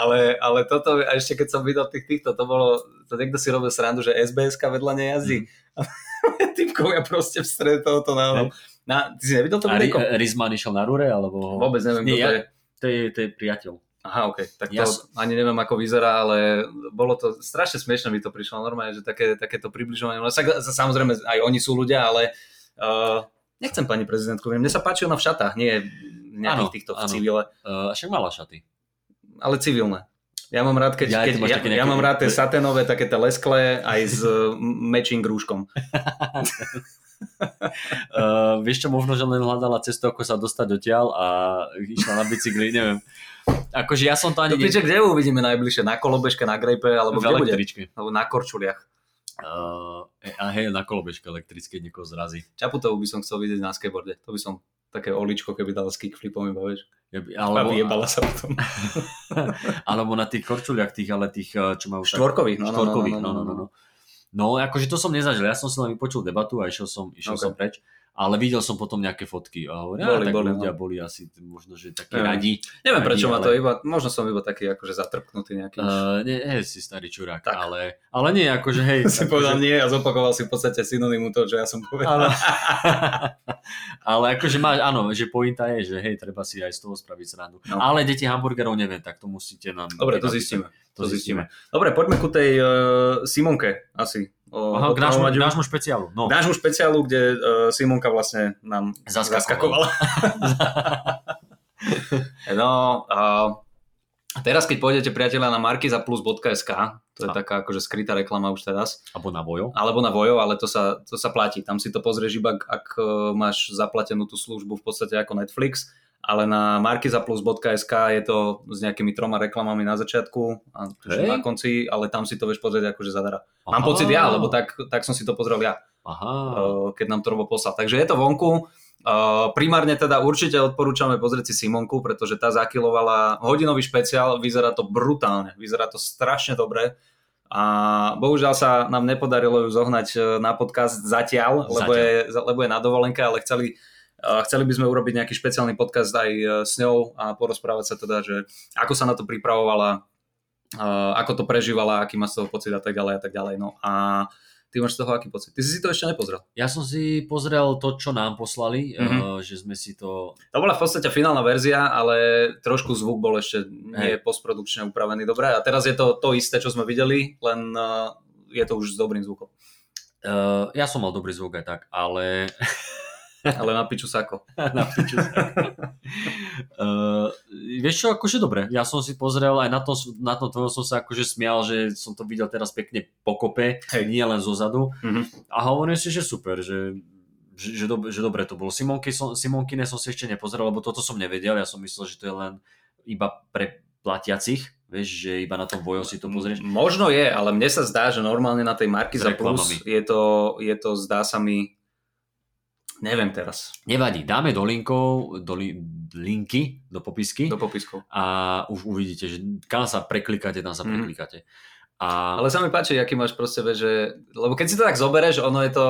ale, ale toto, a ešte keď som videl tých týchto, to bolo, to niekto si robil srandu, že SBS-ka vedľa nejazdí. Typkovia proste v strede tohoto na, na, Ty si nevidel to videjko?
Rizman išiel na rúre, alebo...
Vôbec neviem,
Nie,
kto to je.
To je, to je priateľ.
Aha, ok, tak to
Ja
ani neviem, ako vyzerá, ale bolo to strašne smiešne mi to prišlo normálne, že také, takéto približovanie. No, sa, samozrejme, aj oni sú ľudia, ale uh, nechcem pani prezidentku, mne sa páči ona v šatách, nie nejakých
Áno,
týchto v
áno.
civile,
Uh, však mala šaty.
ale civilné. Ja mám rád, keď,
Ja,
keď ja,
také
ja
nejaké-
mám rád tie saténové, také tie lesklé, aj s matching rúškom.
Uh, vieš čo, možno, že len hľadala cestu, ako sa dostať odtiaľ a išla na bicykli, neviem. Akože ja som to ani...
To piče, kde ju uvidíme najbližšie? Na kolobežke, na grejpe, alebo
v
kde bude?
električke.
Alebo na korčuliach.
Uh, a hej, na kolobežke elektrické niekoho zrazí.
Čaputovú by som chcel vidieť na skateboarde. To by som také oličko, keby dal s kickflipom, iba vieš.
By-
A
Alebo,
vyjebala sa potom.
alebo na tých korčuliach, tých, ale tých, uh, čo majú...
Štvorkových, no, no, no,
Štvorkových,
no,
no,
no,
no,
no.
no, no. Akože to som nezažil, ja som si len vypočul debatu a išiel som, išiel
Ok.
som preč. Ale videl som potom nejaké fotky a hovorím,
Boli,
tak
boli,
ľudia
no.
boli asi možno, že takí
Neviem.
radi.
Neviem
Radi,
prečo ma
ale-
to iba, možno som iba taký akože zatrpnutý nejaký.
Uh, nie, nie, si starý čurák,
Tak.
ale, ale nie, akože hej.
si
akože,
povedal nie a zopakoval si v podstate synonymu to, čo ja som povedal.
Ale akože máš, áno, že pointa je, že hej, treba si aj z toho spraviť srandu.
No.
Ale deti hamburgerov neviem, tak to musíte nám...
Dobre, to zistíme.
To zistíme.
Dobre, poďme ku tej uh, Simonke asi. O,
Aha,
o Traumaďu.
k nášmu špeciálu. No.
Nášmu špeciálu, kde uh, Simonka vlastne nám
Zaskakovala.
zaskakovala. no, a teraz keď pôjdete priateľa na markizaplus.sk, to je
A.
taká akože skrytá reklama už teraz,
Alebo na bojo.
alebo na Vojo, ale to sa, to sa platí. Tam si to pozrieš iba, ak e, máš zaplatenú tú službu v podstate ako Netflix, ale na markizaplus.sk je to s nejakými troma reklamami na začiatku a
Hej.
na konci, ale tam si to vieš pozrieť akože zadara.
Aha.
Mám pocit ja, lebo tak, tak som si to pozrel ja,
Aha.
uh, keď nám to Robo poslal. Takže je to vonku. Uh, primárne teda určite odporúčame pozrieť si Simonku, pretože tá zakilovala hodinový špeciál, vyzerá to brutálne, vyzerá to strašne dobre. A bohužiaľ sa nám nepodarilo ju zohnať e, na podcast zatiaľ, lebo,
Zatiaľ.
Je, lebo je na dovolenke, ale chceli, chceli by sme urobiť nejaký špeciálny podcast aj e, s ňou a porozprávať sa teda, že ako sa na to pripravovala, uh, ako to prežívala, aký má z toho pocit a tak ďalej a tak ďalej. No a ty máš z toho aký pocit? Ty si si to ešte nepozrel.
Ja som si pozrel to, čo nám poslali,
Mhm.
uh, že sme si to...
To bola v podstate finálna verzia, ale trošku zvuk bol ešte nie postprodukčne upravený dobre. A teraz je to to isté, čo sme videli, len je to už s dobrým zvukom.
Uh, ja som mal dobrý zvuk aj tak, ale...
Ale na piču sako.
na piču sa. uh, vieš čo, akože dobre, ja som si pozrel aj na tom, na tom tvojom som sa akože smial, že som to videl teraz pekne pokope,
Hej.
nie len zo zadu.
Mhm.
A hovorím si, že super, že, že, že, dobre, že dobre to bolo. Simonky som, Simonkine som si ešte nepozrel, lebo toto som nevedel, ja som myslel, že to je len iba pre platiacich, vieš, že iba na tom vojo si to pozrieš.
Možno je, ale mne sa zdá, že normálne na tej marky za plus je to, je to, zdá sa mi, neviem teraz,
Nevadí, dáme do linkov, do li, linky, do popisky
do popiskov.
a už uvidíte, že kam sa preklikáte, tam sa preklikáte. A
Ale sa mi páči, aký máš proste, že, lebo keď si to tak zoberieš, ono je to,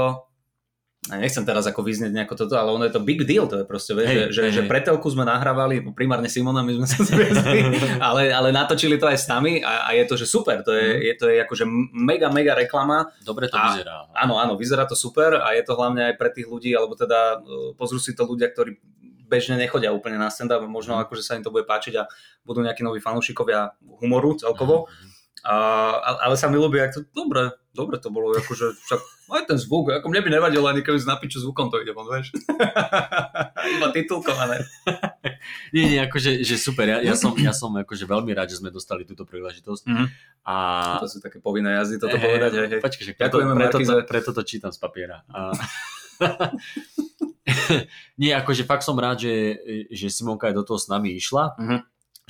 a nechcem teraz ako vyznieť nejako toto, ale ono je to big deal, to je proste,
Hej,
že, že,
hej,
že pre telku sme nahrávali, primárne Simona, my sme sa zviezli, ale, ale natočili to aj s nami a, a je to, že super, to je, je, to je akože mega, mega reklama.
Dobre to
A-
vyzerá.
Áno, áno, vyzerá to super a je to hlavne aj pre tých ľudí, alebo teda e, pozrú si to ľudia, ktorí bežne nechodia úplne na stand-up, možno akože sa im to bude páčiť a budú nejakí noví fanúšikovia humoru celkovo. A, a- ale sa mi ľúbi, ak to, dobre, dobre to bolo, akože však aj ten zvuk, ako mne by nevadilo ani keby z napiču zvukom to ide von, vieš. Iba titulkované.
Nie, nie, akože že super. Ja, ja, som, ja som akože veľmi rád, že sme dostali túto príležitosť.
Mhm.
A...
To sú také povinné jazdy, toto
Hej,
povedať. Hej, hej.
Počkej, že preto,
Ďakujeme,
preto, to, preto to čítam z papiera. A... Nie, akože fakt som rád, že, že Simonka aj do toho s nami išla.
Mhm.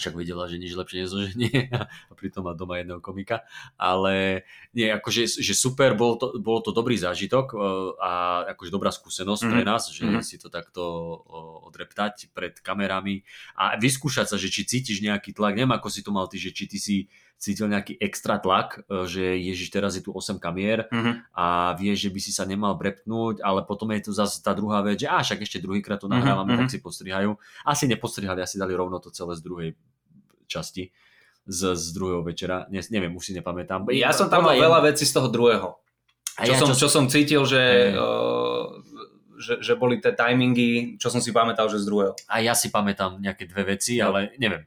Však videla, že nič lepšie nezoženie a pritom má doma jedného komika. Ale nie, akože že super, bol to, bol to dobrý zážitok e, a akože dobrá skúsenosť pre
Mhm.
nás, že
Mhm.
si to takto odreptať pred kamerami a vyskúšať sa, že či cítiš nejaký tlak. Neviem, ako si to mal ty, že či ty si cítil nejaký extra tlak, e, že ježiš, teraz je tu 8 kamier
Mhm.
a vieš, že by si sa nemal brepnúť, ale potom je tu zase tá druhá vec, že a však ešte druhýkrát to
Mhm,
nahrávame,
mhm.
tak si postrihajú. Asi nepostrihali, asi dali rovno to celé z druhej časti, z, z druhého večera. Ne, neviem, už si nepamätám.
Ja som tam mal veľa vecí z toho druhého.
a
Čo,
ja,
som,
čo,
čo som cítil, že, uh, že, že boli tie timingy, čo som si pamätal, že z druhého.
a ja si pamätám nejaké dve veci,
No.
ale neviem.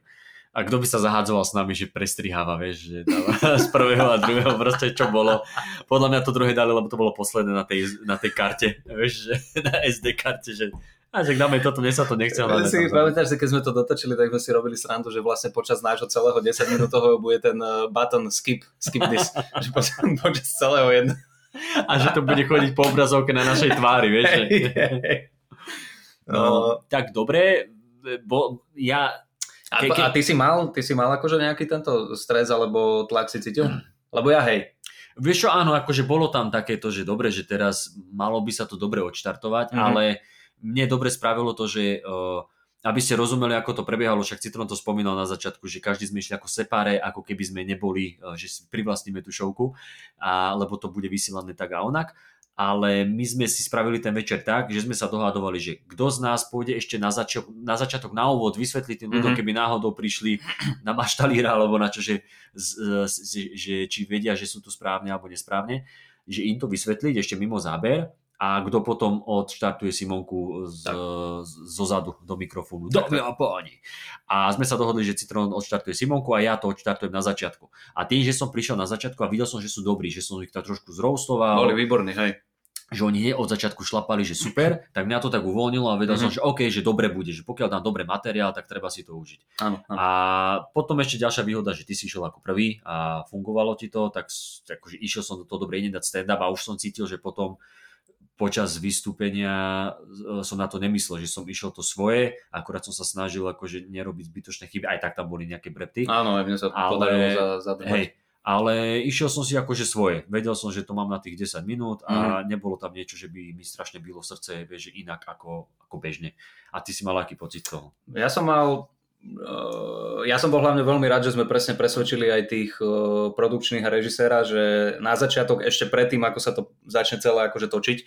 A kto by sa zahádzoval s nami, že prestriháva, vieš, že z prvého a druhého proste čo bolo. Podľa mňa to druhé dali, lebo to bolo posledné na tej, na tej karte, vieš, že na SD karte, že a že dáme toto, mne sa to nechce. ale
si,
sa-
pamätáš, že keď sme to dotočili, tak sme si robili srandu, že vlastne počas nášho celého 10 minútového bude ten uh, button skip, skip this. že počas, počas celého jedného.
a že to bude chodiť po obrazovke na našej tvári, vieš. Že...
No,
No, tak dobre, bo ja,
a,
ke- ke-
a ty si mal, ty si mal akože nejaký tento stres alebo tlak si cítil? Lebo ja hej.
vieš čo, áno, akože bolo tam takéto, že dobre, že teraz malo by sa to dobre odštartovať,
Mhm.
ale mne dobre spravilo to, že uh, aby ste rozumeli, ako to prebiehalo, však Citron to spomínal na začiatku, že každý sme išli ako separe, ako keby sme neboli, uh, že si privlastníme tú šovku, a, lebo to bude vysielané tak a onak. Ale my sme si spravili ten večer tak, že sme sa dohadovali, že kto z nás pôjde ešte na, začiatok, na začiatok na úvod vysvetliť tým ľuďom,
Mhm.
keby náhodou prišli na maštalíra alebo na čo, že, z- z- že či vedia, že sú tu správne alebo nesprávne, že im to vysvetliť ešte mimo záber a kto potom odštartuje Simonku z, zo zadu do mikrofónu. Dobre a páni. A sme sa dohodli, že Citron odštartuje Simonku a ja to odštartujem na začiatku. A tým, že som prišiel na začiatku a videl som, že sú dobrí, že som ich tak trošku zroustoval,
Boli výborní, hej.
že oni hneď od začiatku šlapali, že super, tak mňa to tak uvoľnilo a vedel som,
Mhm.
že OK, že dobre bude, že pokiaľ dám dobrý materiál, tak treba si to užiť.
Áno, áno.
A potom ešte ďalšia výhoda, že ty si išiel ako prvý a fungovalo ti to, tak akože išiel som do toho dobre nedať stand-up a už som cítil, že potom počas vystúpenia e, som na to nemyslel, že som išiel to svoje, akurát som sa snažil akože nerobiť zbytočné chyby, aj tak tam boli nejaké brepty.
Áno, aj mne sa
Ale-
podarilo za, za
Hej, ale išiel som si akože svoje. Vedel som, že to mám na tých 10 minút a nebolo tam niečo, že by mi strašne bylo srdce, vieš, že inak ako, ako bežne. A ty si mal aký pocit toho?
Ja som mal uh, ja som bol hlavne veľmi rád, že sme presne presvedčili aj tých uh, produkčných a režiséra, že na začiatok ešte predtým, ako sa to začne celé akože točiť,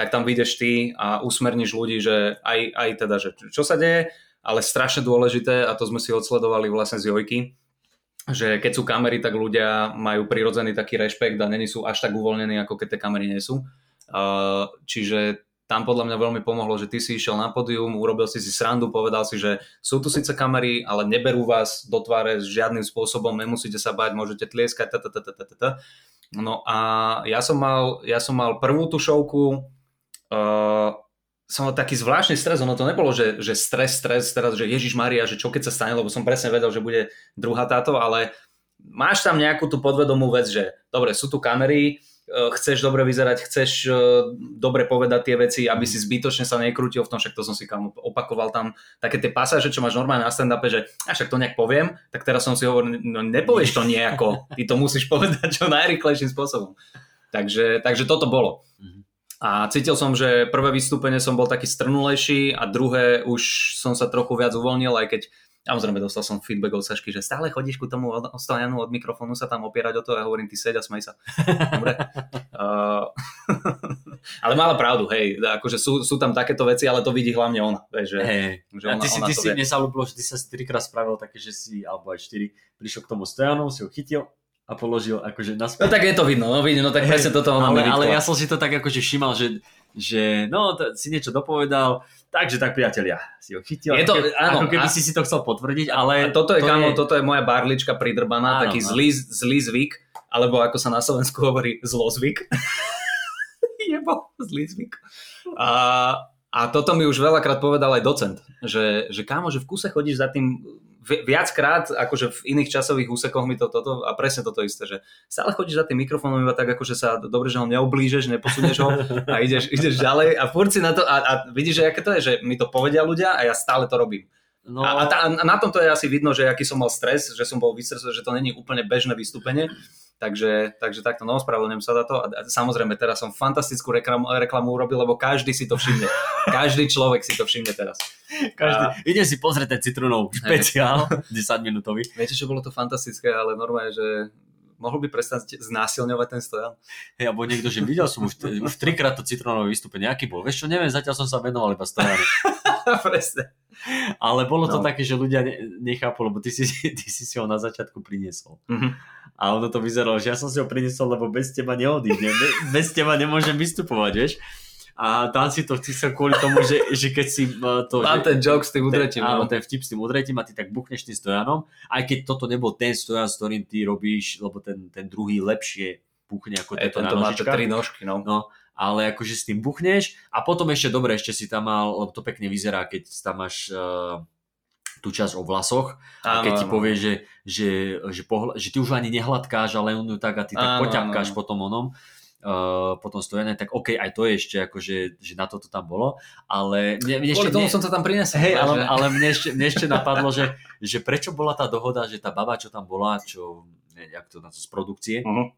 tak tam vyjdeš ty a usmerníš ľudí, že aj, aj teda, že čo sa deje, ale strašne dôležité, a to sme si odsledovali vlastne z Jojky, že keď sú kamery, tak ľudia majú prirodzený taký rešpekt a není sú až tak uvoľnení, ako keď tie kamery nie sú. Čiže tam podľa mňa veľmi pomohlo, že ty si išiel na pódium, urobil si si srandu, povedal si, že sú tu síce kamery, ale neberú vás do tváre žiadnym spôsobom, nemusíte sa bať, môžete tlieskať, ta, ta, ta, ta, ta, ta. No a ja som mal, ja som mal prvú tú šovku, som mal taký zvláštny stres, ono to nebolo, že, že stres, stres, teraz, že Ježiš Maria, že čo keď sa stane, lebo som presne vedel, že bude druhá táto, ale máš tam nejakú tú podvedomú vec, že dobre, sú tu kamery, e, chceš dobre vyzerať, chceš e, dobre povedať tie veci, aby si zbytočne sa nekrútil v tom, však to som si kam opakoval tam také tie pasáže, čo máš normálne na stand-upe, že a však to nejak poviem, tak teraz som si hovoril, no nepovieš to nejako, ty to musíš povedať čo najrychlejším spôsobom. Takže, takže toto bolo.
Mhm.
A cítil som, že prvé vystúpenie som bol taký strnulejší a druhé už som sa trochu viac uvoľnil, aj keď Samozrejme, dostal som feedback od Sašky, že stále chodíš ku tomu od, Stojanu od mikrofónu sa tam opierať o to a hovorím, ty seď a smej sa. Dobre. Uh, ale mala pravdu, hej, akože sú, sú tam takéto veci, ale to vidí hlavne ona. Vieš, že,
Hej.
že
A
ona,
ty si,
ona
ty si, mne sa ľúbilo, že ty sa trikrát spravil také, že si, alebo aj štyri, prišiel k tomu Stojanu, si ho chytil a položil akože
No
naspäť.
tak je to vidno, no vidno, no tak presne toto ona
ale, ale ja som si to tak akože všímal, že, že no, t- si niečo dopovedal, takže tak priatelia, si ho chytil.
Je to-
ako
áno,
ako keby
a-
si si to chcel potvrdiť, ale
A toto je,
to
kámo, toto je moja barlička pridrbaná,
Áno,
taký
no.
zlý, zlý zvyk, alebo ako sa na Slovensku hovorí, zlozvyk. Jebo, zlý zvyk. A, a toto mi už veľakrát povedal aj docent, že, že kámo, že v kuse chodíš za tým viackrát, akože v iných časových úsekoch mi to toto, a presne toto isté, že stále chodíš za tým mikrofónom iba tak, akože sa, dobre, že ho neoblížeš, neposunieš ho a ideš, ideš ďalej a furt si na to, a, a vidíš, že aké to je, že mi to povedia ľudia a ja stále to robím.
No,
A, a, tá, a na tomto je asi vidno, že aký som mal stres, že som bol vystresovaný, že to není úplne bežné vystúpenie. Takže, takže takto, no, spravedlňujem sa za to. A, a samozrejme, teraz som fantastickú reklamu, reklamu urobil, lebo každý si to všimne. Každý človek si to všimne teraz.
každý, idem si pozrieť ten citrónov špeciál, 10 minútový.
Viete, čo bolo to fantastické, ale normálne, že mohol by prestať znásilňovať ten stojan.
Hej, alebo niekto, že videl som už, už trikrát to citrónové vystúpenie, aký bol. Vieš čo, neviem, zatiaľ som sa venoval iba Stojanu.
Presne.
Ale bolo to
No.
také, že ľudia ne, nechápu, lebo ty si, ty si si ho na začiatku priniesol.
Mhm.
A ono to vyzeralo, že ja som si ho priniesol, lebo bez teba neodídem. Be- Bez teba nemôžem vystupovať, vieš. A tam si to chcel kvôli tomu, že, že keď si uh, to...
Mám ten joke s tým udretím.
Ten, áno,
no.
ten vtip s tým udretím a ty tak buchneš tým stojanom, aj keď toto nebol ten stojan, s ktorým ty robíš, lebo ten, ten druhý lepšie buchne ako tento na
tento má tri nožky, no.
No, ale akože s tým buchneš a potom ešte dobre, ešte si tam mal, lebo to pekne vyzerá, keď tam máš uh, tú časť o vlasoch a keď ti povie, že, že, že, pohľa, že ty už ani nehladkáš, ale on ju tak a ty tak poťapkáš potom onom, uh, potom stojane, tak OK, aj to je ešte akože, že na toto tam bolo, ale mne, mne ešte,
tomu
mne,
som to tam prinesol.
hej, ale, ale mne, ešte, mne ešte napadlo, že, že prečo bola tá dohoda, že tá baba, čo tam bola, čo, jak to na to z produkcie,
Mhm.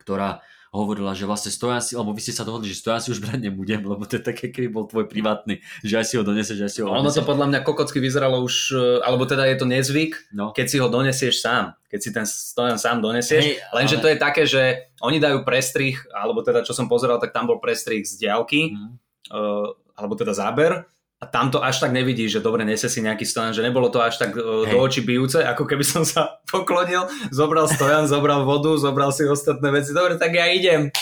ktorá hovorila, že vlastne stojan si, lebo vy ste sa dohodli, že stojan si už brať nebudem, lebo to je také, keby bol tvoj privátny, že aj si ho doneseš, že aj si ho
Ono to podľa mňa kokocky vyzeralo už, e, alebo teda je to nezvyk,
No.
keď si ho donesieš sám. Keď si ten stojan sám donesieš.
Hej,
Lenže
ale-
to je také, že oni dajú prestrih, alebo teda čo som pozeral, tak tam bol prestrih z diálky,
Mhm.
uh, alebo teda záber. A tam to až tak nevidíš, že dobre, nese si nejaký stojan, že nebolo to až tak uh, do očí bijúce, ako keby som sa poklonil, zobral stojan, zobral vodu, zobral si ostatné veci. Dobre, tak ja idem.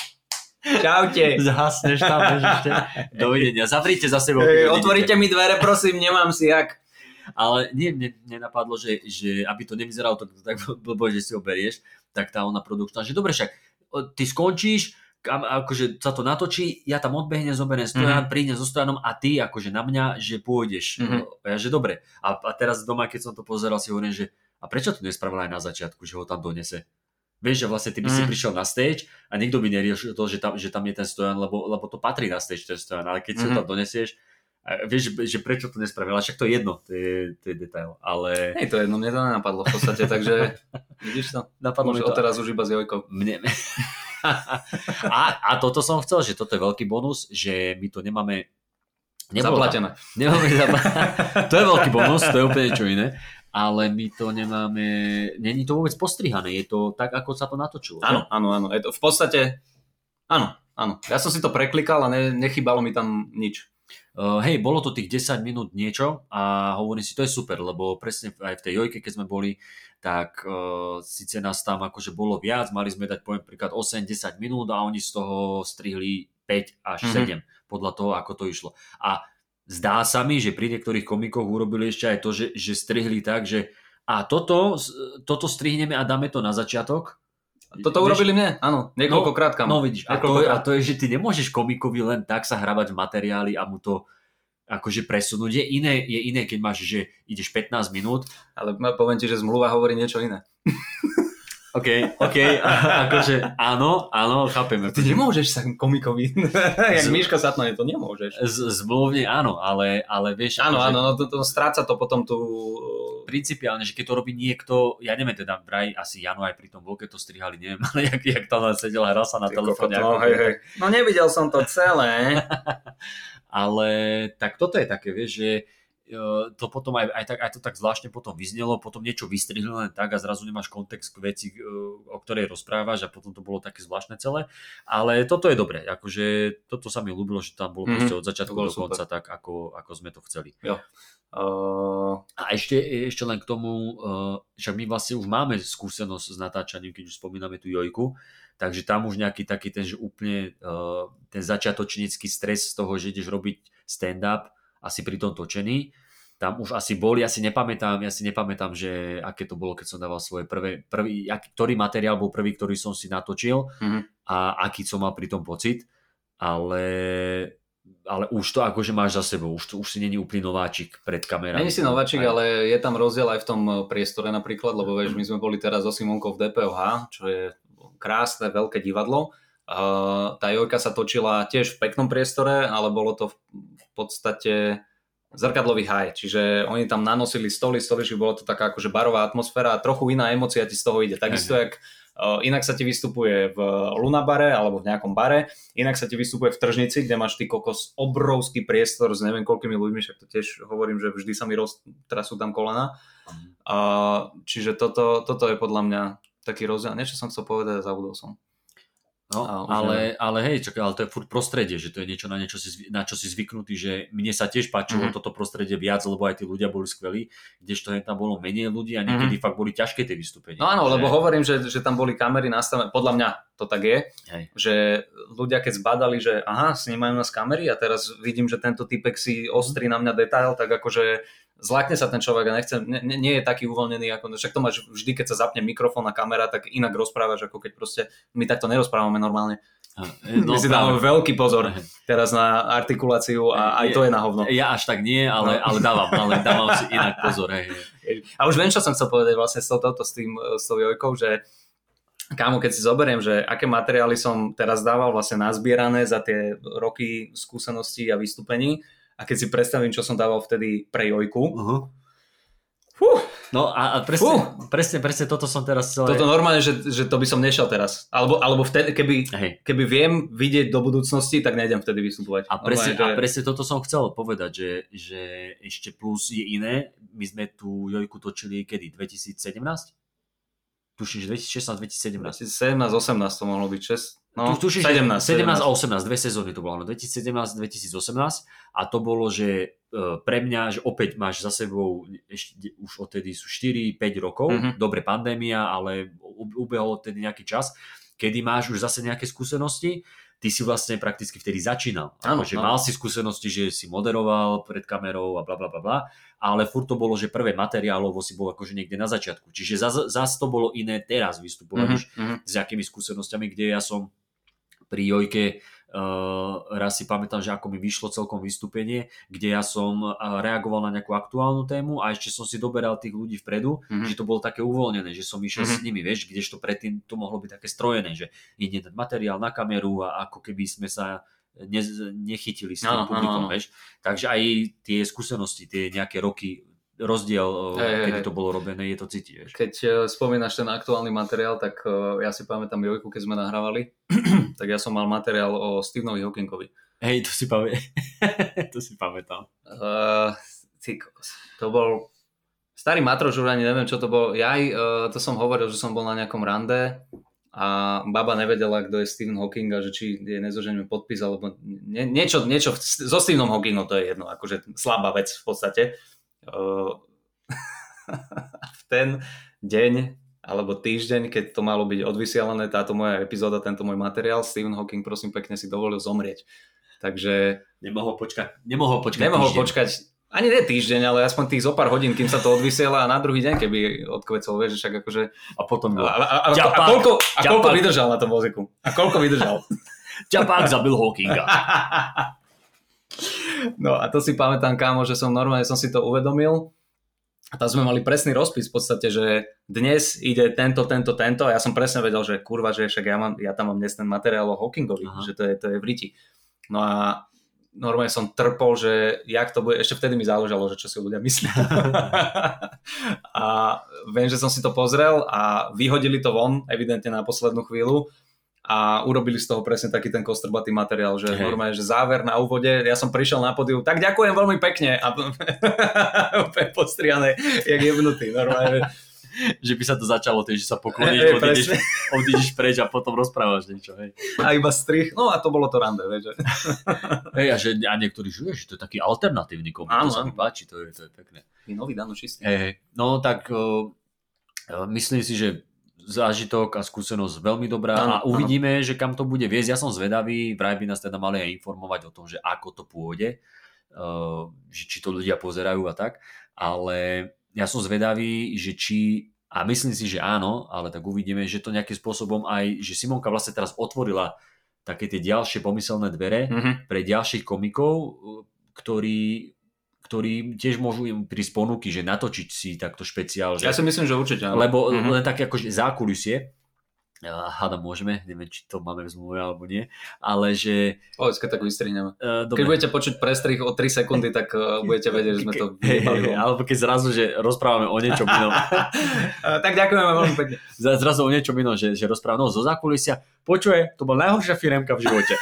Čaute.
Zhasneš tam, vieš, ešte. Dovidenia. Zavrite za sebou. Odídete.
Otvoríte mi dvere, prosím, nemám si jak.
Ale nie, mne, mne napadlo, že, že aby to nevyzeralo to, tak blbo, že si ho berieš, tak tá ona produkčná, že dobre však, ty skončíš, kam, akože sa to natočí, ja tam odbehnem, zoberiem stojan, mm-hmm. prídem so stojanom a ty akože na mňa, že pôjdeš.
Mhm.
Mm-hmm. Ja, že dobre. A, a teraz doma, keď som to pozeral, si hovorím, že a prečo to nespravila aj na začiatku, že ho tam donese? Vieš, že vlastne ty by si
Mhm.
prišiel na stage a nikto by neriešil to, že tam, že tam je ten stojan, lebo, lebo to patrí na stage ten stojan, ale keď si ho
Mhm.
tam donesieš, a vieš, že, prečo to nespravila, však to je jedno, to je, to je detail, ale
Hej, to jedno, mne to nenapadlo v podstate, takže vidíš to?
napadlo mi to.
odteraz už iba s Jojkou.
Mne... a, a toto som chcel, že toto je veľký bonus, že my to nemáme nebolo
Zaplatené.
Tam, nemáme zapla- to je veľký bonus, to je úplne čo iné, ale my to nemáme, není to vôbec postrihané, je to tak, ako sa to natočilo.
Áno, áno, áno. Je to v podstate, áno, áno. Ja som si to preklikal a ne, nechybalo mi tam nič.
Uh, hej, bolo to tých 10 minút niečo a hovorím si, to je super, lebo presne aj v tej jojke, keď sme boli, tak uh, síce nás tam akože bolo viac, mali sme dať poviem príklad 8-10 minút a oni z toho strihli 5 až
Mhm.
7, podľa toho, ako to išlo. A zdá sa mi, že pri niektorých komikoch urobili ešte aj to, že, že strihli tak, že a toto, toto strihneme a dáme to na začiatok.
Toto urobili mne, áno, niekoľkokrát kam.
No vidíš, a to, je, a to je, že ty nemôžeš komikovi len tak sa hrabať v materiáli a mu to akože presunúť. Je iné, je iné, keď máš, že ideš 15 minút.
Ale poviem ti, že zmluva hovorí niečo iné.
OK, OK, a, akože áno, áno, chápeme.
Ty nemôžeš sa komikovi, jak
Z-
Miška Satmane, to nemôžeš.
Z, zmluvne áno, ale, ale vieš,
Áno,
akože
áno, no to, to stráca to potom tú...
principiálne, že keď to robí niekto, ja neviem teda, vraj asi Jano aj pri tom Vlke to strihali, neviem, ale jak, jak tam sedel hral sa na telefóne.
no, hej, hej. no nevidel som to celé.
ale tak toto je také, vieš, že uh, to potom aj, aj, tak, aj to tak zvláštne potom vyznelo, potom niečo vystrihli len tak a zrazu nemáš kontext k veci, uh, o ktorej rozprávaš a potom to bolo také zvláštne celé. Ale toto je dobré, akože toto sa mi ľúbilo, že tam bolo mm-hmm. od začiatku do konca tak, ako, ako sme to chceli.
Jo. Uh...
A ešte, ešte len k tomu, uh, však my vlastne už máme skúsenosť s natáčaním, keď už spomíname tú Jojku, takže tam už nejaký taký ten, že úplne uh, ten začiatočnícky stres z toho, že ideš robiť stand-up, asi pri tom točení, tam už asi boli, ja si nepamätám, ja si nepamätám, že aké to bolo, keď som dával svoje prvé, prvý, aký, ktorý materiál bol prvý, ktorý som si natočil mm-hmm. a aký som mal pri tom pocit, ale ale už to akože máš za sebou, už, to, už si není úplný nováčik pred kamerami.
Není si nováčik, aj... ale je tam rozdiel aj v tom priestore napríklad, lebo vieš, my sme boli teraz so Simonkou v DPOH, čo je krásne, veľké divadlo. Uh, tá Jojka sa točila tiež v peknom priestore, ale bolo to v podstate zrkadlový haj, čiže oni tam nanosili stoly, stoličky, bolo to taká akože barová atmosféra a trochu iná emocia ti z toho ide. Takisto, jak inak sa ti vystupuje v Lunabare alebo v nejakom bare, inak sa ti vystupuje v tržnici, kde máš ty kokos obrovský priestor s neviem koľkými ľuďmi, však to tiež hovorím, že vždy sa mi roztrasú tam kolena. Mhm. A, čiže toto, toto je podľa mňa taký rozdiel. Niečo som chcel povedať a zabudol som.
No, ale, ale hej, čak, ale to je furt prostredie, že to je niečo, na, niečo si, na čo si zvyknutý, že mne sa tiež páčilo mm-hmm. toto prostredie viac, lebo aj tí ľudia boli skvelí, kdežto tam bolo menej ľudí a niekedy mm-hmm. fakt boli ťažké tie vystúpenia.
No áno, že... lebo hovorím, že, že tam boli kamery nastavené, podľa mňa to tak je, hej. že ľudia keď zbadali, že aha, snímajú nás kamery a teraz vidím, že tento typek si ostri na mňa detail, tak akože zlakne sa ten človek a nechce, nie, nie je taký uvoľnený, ako, však to máš vždy, keď sa zapne mikrofón a kamera, tak inak rozprávaš, ako keď proste my takto nerozprávame normálne. No, my si dávame veľký pozor teraz na artikuláciu a aj to je na hovno.
Ja až tak nie, ale, no. ale dávam, ale dávam si inak pozor. Hej.
A už viem, čo som chcel povedať vlastne s, touto, s, tým, s tou Jojkou, že kámo, keď si zoberiem, že aké materiály som teraz dával vlastne nazbierané za tie roky skúseností a vystúpení, a keď si predstavím, čo som dával vtedy pre Jojku, uh-huh.
Fú. No a, a presne, presne, presne toto som teraz
celé... Toto normálne, že, že to by som nešiel teraz. Alebo, alebo vtedy, keby, keby viem vidieť do budúcnosti, tak nejdem vtedy vystupovať.
A presne, normálne, že... a presne toto som chcel povedať, že, že ešte plus je iné. My sme tu Jojku točili kedy? 2017? Tuším, že 2016-2017.
2017-18 to mohlo byť 6.
No, tu, tuším, 17, 17, 17 a 18, dve sezóny to bolo, no 2017-2018 a to bolo, že e, pre mňa, že opäť máš za sebou, ešte, už odtedy sú 4-5 rokov, mm-hmm. dobre pandémia, ale ubehol odtedy nejaký čas, kedy máš už zase nejaké skúsenosti, ty si vlastne prakticky vtedy začínal. Áno, že mal si skúsenosti, že si moderoval pred kamerou a bla bla bla bla, ale furt to bolo, že prvé materiálovo si bol akože niekde na začiatku. Čiže zase zas to bolo iné teraz vystupovať mm-hmm. s akými skúsenostiami, kde ja som pri Jojke Uh, raz si pamätám, že ako mi vyšlo celkom vystúpenie, kde ja som reagoval na nejakú aktuálnu tému a ešte som si doberal tých ľudí vpredu, mm-hmm. že to bolo také uvoľnené, že som išiel mm-hmm. s nimi, vieš, kdežto predtým to mohlo byť také strojené, že ide ten materiál na kameru a ako keby sme sa ne, nechytili s tým no, publikom, no, no. vieš. Takže aj tie skúsenosti, tie nejaké roky rozdiel, hey, kedy hey. to bolo robené, je to cítiť.
Keď uh, spomínaš ten aktuálny materiál, tak uh, ja si pamätám Jojku, keď sme nahrávali, tak ja som mal materiál o Stevenovi Hawkingovi.
Hej, to si, pamä... to si pamätám.
Uh, to bol starý matroš, už ani neviem, čo to bol. Ja aj, uh, to som hovoril, že som bol na nejakom rande a baba nevedela, kto je Stephen Hawking a že či je nezoženíme podpis, alebo nie, niečo, niečo so Stephenom Hawkingom, to je jedno, akože slabá vec v podstate v ten deň alebo týždeň, keď to malo byť odvysielané, táto moja epizóda, tento môj materiál, Stephen Hawking prosím pekne si dovolil zomrieť. Takže...
Nemohol počkať, nemohol počkať
Nemohol týždeň. počkať, ani ne týždeň, ale aspoň tých zo pár hodín, kým sa to odvysiela a na druhý deň, keby odkvecol, vieš, však akože...
A potom...
A, a, a, a, a, koľko, a koľko vydržal na tom voziku? A koľko vydržal?
Ťapák zabil Hawkinga.
No a to si pamätám, kámo, že som normálne som si to uvedomil. A tam sme mali presný rozpis v podstate, že dnes ide tento, tento, tento a ja som presne vedel, že kurva, že však ja, mám, ja tam mám dnes ten materiál o Hawkingovi, Aha. že to je, to je v riti. No a normálne som trpol, že jak to bude, ešte vtedy mi záležalo, že čo si ľudia myslia. a viem, že som si to pozrel a vyhodili to von, evidentne na poslednú chvíľu a urobili z toho presne taký ten kostrbatý materiál, že
Hej.
normálne, že záver na úvode, ja som prišiel na podiu, tak ďakujem veľmi pekne a úplne postriané, jak jebnutý, normálne.
že by sa to začalo tým, že sa pokloníš,
Hej,
odídeš, odídeš preč a potom rozprávaš niečo. Hej.
A iba strich, no a to bolo to rande, vieš.
Hej, a, že, a niektorí že, že to je taký alternatívny komik, to sa mi páči, to je, to je pekné.
Je nový Dano čistý.
Hej. No tak uh, myslím si, že zážitok a skúsenosť veľmi dobrá
Áno,
a uvidíme, že kam to bude viesť. Ja som zvedavý, vraj by nás teda mali aj informovať o tom, že ako to pôjde, uh, že či to ľudia pozerajú a tak, ale ja som zvedavý, že či a myslím si, že áno, ale tak uvidíme, že to nejakým spôsobom aj, že Simonka vlastne teraz otvorila také tie ďalšie pomyselné dvere,
Mhm.
pre ďalších komikov, uh, ktorí, ktorí tiež môžu im prísť ponuky, že natočiť si takto špeciál. Že,
Ja si myslím, že určite áno.
lebo
Mhm.
len také akože zákulisie, hada môžeme, neviem, či to máme v zmluve alebo nie, ale že...
Povedz, keď tak vystrihneme.
Uh,
Keď budete počuť prestrih o 3 sekundy, tak uh, budete vedieť, že sme to
hej, alebo keď zrazu, že rozprávame o niečom inom.
Uh, tak ďakujeme veľmi pekne.
Zra- zrazu o niečom inom, že, že rozprávame no, zo zákulisia. Počuje, to bola najhoršia firemka v živote.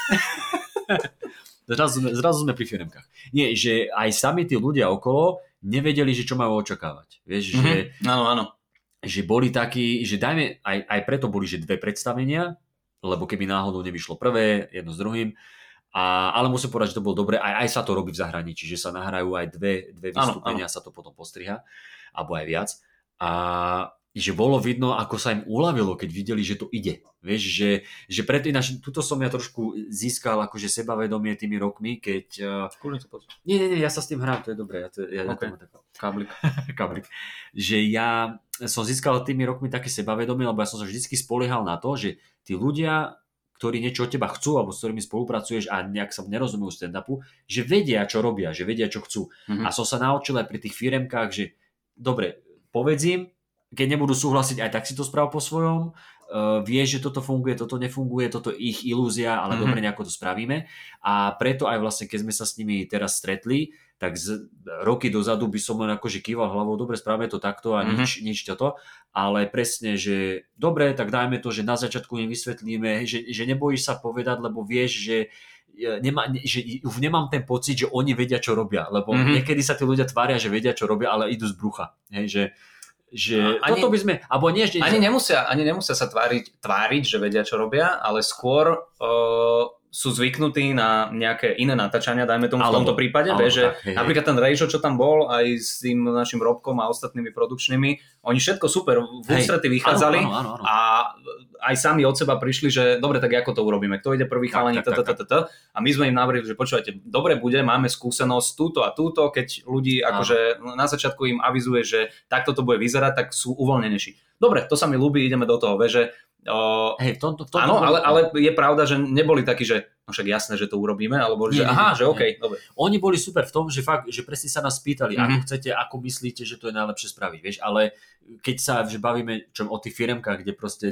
Zrazu, zrazu sme pri firemkách. Nie, že aj sami tí ľudia okolo nevedeli, že čo majú očakávať. Vieš, mm-hmm. že,
Mhm. Áno, áno.
že boli takí, že dajme, aj, aj preto boli, že dve predstavenia, lebo keby náhodou nevyšlo prvé, jedno s druhým, a, ale musím povedať, že to bolo dobre, aj, aj sa to robí v zahraničí, že sa nahrajú aj dve, dve vystúpenia, sa to potom postriha, alebo aj viac. A že bolo vidno, ako sa im uľavilo, keď videli, že to ide. Vieš, že, že preto ináč, tuto som ja trošku získal akože sebavedomie tými rokmi, keď... Uh,
Kľudne to
nie, nie, nie, ja sa s tým hrám, to je dobré. Ja to, ja, ja
OK.
to
Káblik.
kabrik, že ja som získal tými rokmi také sebavedomie, lebo ja som sa vždy spoliehal na to, že tí ľudia, ktorí niečo od teba chcú, alebo s ktorými spolupracuješ a nejak sa nerozumejú stand-upu, že vedia, čo robia, že vedia, čo chcú.
Mhm.
A som sa naučil aj pri tých firemkách, že dobre, povedz im, keď nebudú súhlasiť, aj tak si to sprav po svojom, uh, vieš, že toto funguje, toto nefunguje, toto je ich ilúzia, ale
Mhm.
dobre, nejako to spravíme. A preto aj vlastne, keď sme sa s nimi teraz stretli, tak z, roky dozadu by som len akože kýval hlavou, dobre, spravíme to takto a
Mhm.
nič, nič toto, ale presne, že dobre, tak dajme to, že na začiatku im vysvetlíme, že, že nebojíš sa povedať, lebo vieš, že e, Nemá, ne- že už nemám ten pocit, že oni vedia, čo robia, lebo
Mhm.
mm-hmm. niekedy sa tí ľudia tvária, že vedia, čo robia, ale idú z brucha. Hej, že, že
A ani-
toto by sme, alebo nie, že...
Ani nemusia, ani nemusia sa tváriť, tváriť, že vedia, čo robia, ale skôr uh, sú zvyknutí na nejaké iné natáčania, dajme tomu v
Alebo-
tomto prípade,
alebo
že
tak, hej,
napríklad ten Rejžo, čo tam bol, aj s tým našim Robkom a ostatnými produkčnými, oni všetko super v ústrety vychádzali
Áno, áno, áno, áno.
a aj sami od seba prišli, že dobre, tak ako to urobíme, kto ide prvý chalani, a my sme im navrhli, že počúvajte, dobre bude, máme skúsenosť túto a túto, keď ľudí akože na začiatku im avizuje, že takto to bude vyzerať, tak sú uvoľnenejší. Dobre, to sa mi ľúbi, ideme do toho, vieš, že o,
Hej, v tomto, v tomto
Áno, ale, ale je pravda, že neboli takí, že no však jasné, že to urobíme, alebo že
Nie,
aha,
nie,
že. OK, dobre.
Oni boli super v tom, že fakt, že presne sa nás pýtali,
Mhm.
ako chcete, ako myslíte, že to je najlepšie spraviť, vieš, ale keď sa že bavíme čo, o tých firmkách, kde proste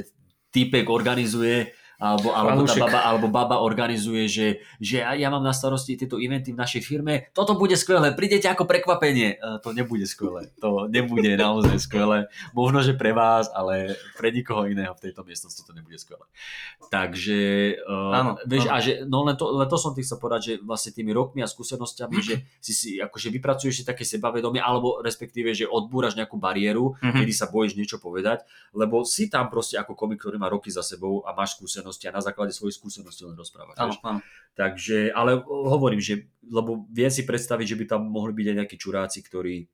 týpek organizuje alebo, alebo, tá baba, alebo baba organizuje, že, že ja, ja mám na starosti tieto eventy v našej firme, toto bude skvelé, prídete ako prekvapenie. E, to nebude skvelé, to nebude naozaj skvelé. Možno, že pre vás, ale pre nikoho iného v tejto miestnosti to nebude skvelé. Takže, uh,
Áno,
vieš,
áno.
a že, no len to, len to som tým chcel povedať, že vlastne tými rokmi a skúsenosťami, že si si akože vypracuješ si také sebavedomie, alebo respektíve, že odbúraš nejakú bariéru,
Mhm.
kedy sa bojíš niečo povedať, lebo si tam proste ako komik, ktorý má roky za sebou a máš skúsenosti a na základe svojich skúseností len rozprávaš.
Áno, áno.
Takže, ale hovorím, že, lebo viem si predstaviť, že by tam mohli byť aj nejakí čuráci, ktorí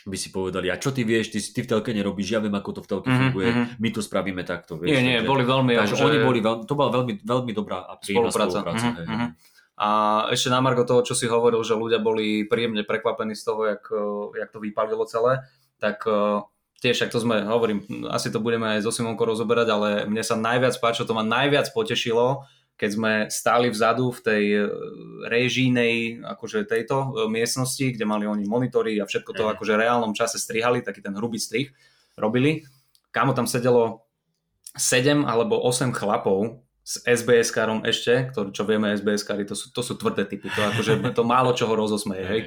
by si povedali, a čo ty vieš, ty, ty v telke nerobíš, ja viem, ako to v telke
Mhm,
funguje,
mhm.
my to spravíme takto. Vieš,
Nie, nie,
takže,
boli veľmi...
takže
akože-
oni boli veľmi, to bola veľmi, veľmi dobrá a príjemná
Spolupráca,
spolupráca.
mhm,
hej.
A ešte na Margo toho, čo si hovoril, že ľudia boli príjemne prekvapení z toho, jak, jak to vypalilo celé, tak eh, tiež, ak to sme, hovorím, asi to budeme aj so Simonkou rozoberať, ale mne sa najviac páčilo, to ma najviac potešilo, keď sme stáli vzadu v tej eh, režijnej, akože tejto eh, miestnosti, kde mali oni monitory a všetko to
Mhm.
akože v reálnom čase strihali, taký ten hrubý strih robili. Kámo tam sedelo 7 alebo 8 chlapov s SBS-karom ešte, ktorý, čo vieme, SBS-kari, to sú, to sú tvrdé typy, to akože to málo čoho rozosmeje, hej.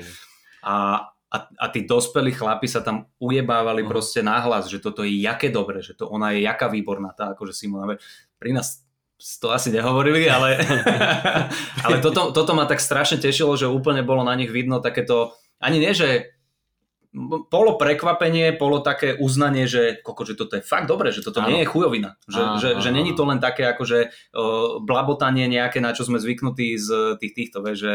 A, a, a tí dospelí chlapi sa tam ujebávali
Mhm.
proste nahlas, že toto je jaké dobre, že to ona je jaká výborná, tá akože Simona. Pri nás to asi nehovorili, ale, ale toto, toto ma tak strašne tešilo, že úplne bolo na nich vidno takéto, ani nie, že polo prekvapenie, polo také uznanie, že, koko, že toto je fakt dobré, že toto
Áno.
nie je chujovina. Že,
Áno,
že, že
áno,
není
áno.
to len také akože uh, blabotanie nejaké, na čo sme zvyknutí z tých týchto, vieš, že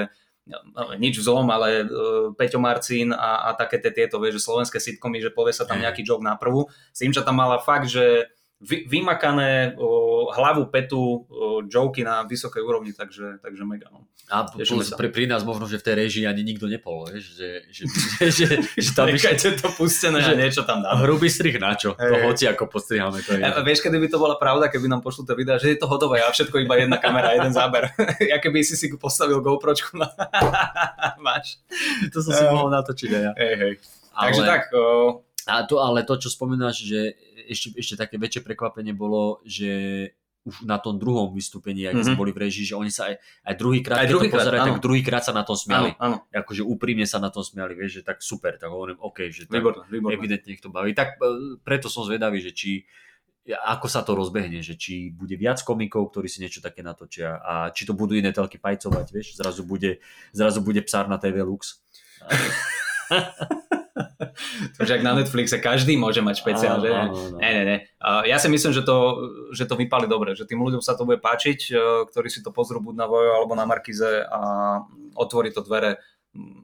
nič vzlom, ale uh, Peťo Marcín a, a také tie tieto, vieš, že slovenské sitcomy, že povie sa tam nejaký joke na prvú. Simča tam mala fakt, že vy, vymakané o, hlavu, petu, o, joky na vysokej úrovni, takže, takže mega. No.
A plus pri, pri nás možno, že v tej režii ani nikto nepol, vieš, že, že, že, že, tam
Nechajte to pustené
že-
niečo tam dáme.
hrubý strih na čo, to
Hej.
hoci ako postriháme, to je.
A vieš, kedy by to bola pravda, keby nám pošlo to video, že je to hotové a všetko iba jedna kamera, jeden záber. ja keby si si postavil GoPročku na... Máš.
to som si mohol natočiť aj ja.
Hej, hej.
Ale,
Takže tak, o,
A to, ale to, čo spomínaš, že ešte, ešte také väčšie prekvapenie bolo, že už na tom druhom vystúpení, ak sme
Mhm.
boli v režii, že oni sa aj, aj druhýkrát,
Aj druhýkrát,
pozerali,
áno.
tak druhýkrát sa na tom
áno,
smiali.
áno,
Akože úprimne sa na tom smiali, vieš, že tak super, tak hovorím, OK, že tak
výborné, výborné.
evidentne ich to baví. Tak e, preto som zvedavý, že či ako sa to rozbehne, že či bude viac komikov, ktorí si niečo také natočia a či to budú iné telky pajcovať, vieš, zrazu bude, zrazu bude psár na TV Lux.
Takže ak na Netflixe každý môže mať špeciál, že? Ne, ne, ne. Ja si myslím, že to, že to vypali dobre, že tým ľuďom sa to bude páčiť, e, ktorí si to pozrú buď na Vojo alebo na Markize a otvorí to dvere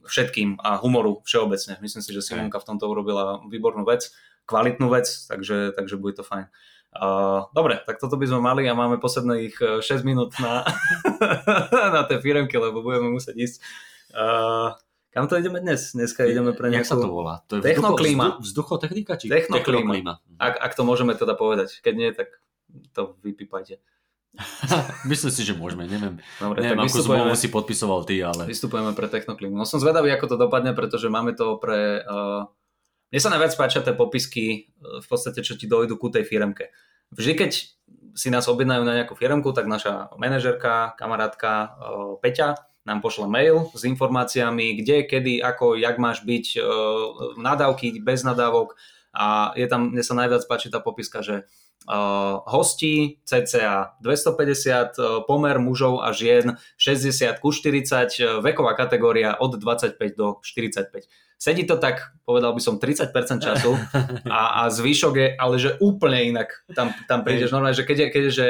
všetkým a humoru všeobecne. Myslím si, že Simonka v tomto urobila výbornú vec, kvalitnú vec, takže, takže bude to fajn. Uh, dobre, tak toto by sme mali a máme posledných e, 6 minút na, na tej firemke, lebo budeme musieť ísť. Uh, kam to ideme dnes? Dneska ideme pre
Jak sa to
nejakú...
volá? To je
Technoklíma.
Vzducho, vzduchotechnika? Či
Technoklíma. Ak, ak to môžeme teda povedať. Keď nie, tak to vypípajte.
Myslím si, že môžeme, neviem.
Dobre,
neviem,
vystupujeme,
zmluvu si podpisoval ty, ale...
vystupujeme pre Technoklímu. No som zvedavý, ako to dopadne, pretože máme to pre... Uh, mne sa najviac páčia tie popisky, uh, v podstate, čo ti dojdu ku tej firemke. Vždy, keď si nás objednajú na nejakú firemku, tak naša manažerka, kamarátka uh, Peťa nám pošle mail s informáciami, kde, kedy, ako, jak máš byť, uh, nadávky, bez nadávok a je tam, mne sa najviac páči tá popiska, že uh, hostí cca 250, uh, pomer mužov a žien 60 ku 40, uh, veková kategória od 25 do 45. Sedí to tak, povedal by som, 30% času a, a zvyšok je, ale že úplne inak. Tam, tam prídeš normálne, že keď je, keď je, že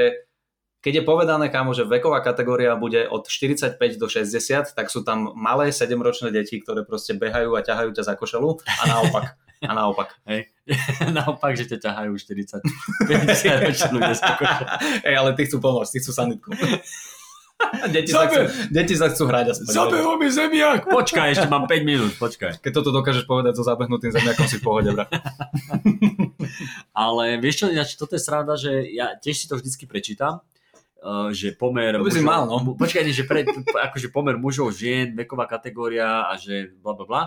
keď je povedané, kámo, že veková kategória bude od 45 do 60, tak sú tam malé 7-ročné deti, ktoré proste behajú a ťahajú ťa za košelu a naopak. A naopak.
Hej. Naopak, že ťa ťahajú 40, 50 roční ľudia z kokoša.
Ej, ale ty chcú pomôcť, ty chcú sanitku. deti, sa chcú, deti sa chcú hrať aspoň.
mi zemiak! Počkaj, ešte mám 5 minút, počkaj.
Keď toto dokážeš povedať so zabehnutým zemiakom, si v pohode, brat.
Ale vieš čo, ináč toto je sranda, že ja tiež si to vždycky prečítam, že pomer
To by si mal, no.
mu- Počkaj, nie, že pre, akože pomer mužov, žien, veková kategória a že bla bla bla,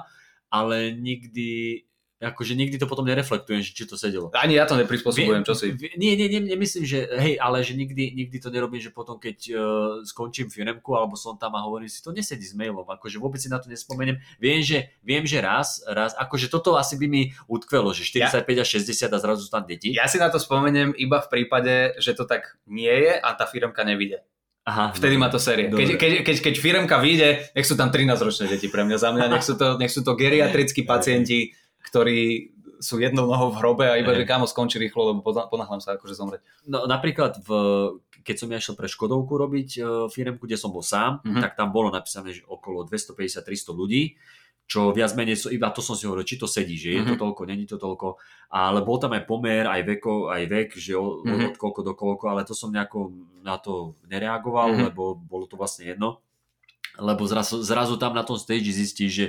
ale nikdy akože nikdy to potom nereflektujem, že či to sedelo.
Ani ja to neprispôsobujem, čo si.
Nie, nie, nie, nemyslím, že hej, ale že nikdy, nikdy to nerobím, že potom keď uh, skončím firemku alebo som tam a hovorím si, to nesedí s mailom, akože vôbec si na to nespomeniem. Viem, že, viem, že raz, raz, akože toto asi by mi utkvelo, že 45 a 60 a zrazu sú tam deti.
Ja si na to spomeniem iba v prípade, že to tak nie je a tá firmka nevidie.
Aha,
Vtedy má to série.
Dobre.
Keď, keď, keď, keď firmka vyjde, nech sú tam 13-ročné deti pre mňa. Za mňa nech sú to, nech sú to geriatrickí pacienti, ktorí sú jednou nohou v hrobe a iba, že kámo skončí rýchlo, lebo ponáhľam sa akože zomrieť.
No napríklad, v, keď som ja išiel pre Škodovku robiť uh, firemku, kde som bol sám,
Mhm.
tak tam bolo napísané, že okolo 250-300 ľudí, čo viac menej, so- iba to som si hovoril, či to sedí, že je to
Mhm.
toľko, není to toľko, ale bol tam aj pomer, aj, veko, aj vek, že o,
Mhm.
od koľko do koľko, ale to som nejako na to nereagoval,
Mhm.
lebo bolo to vlastne jedno, lebo zrazu, zrazu tam na tom stage zistíš, že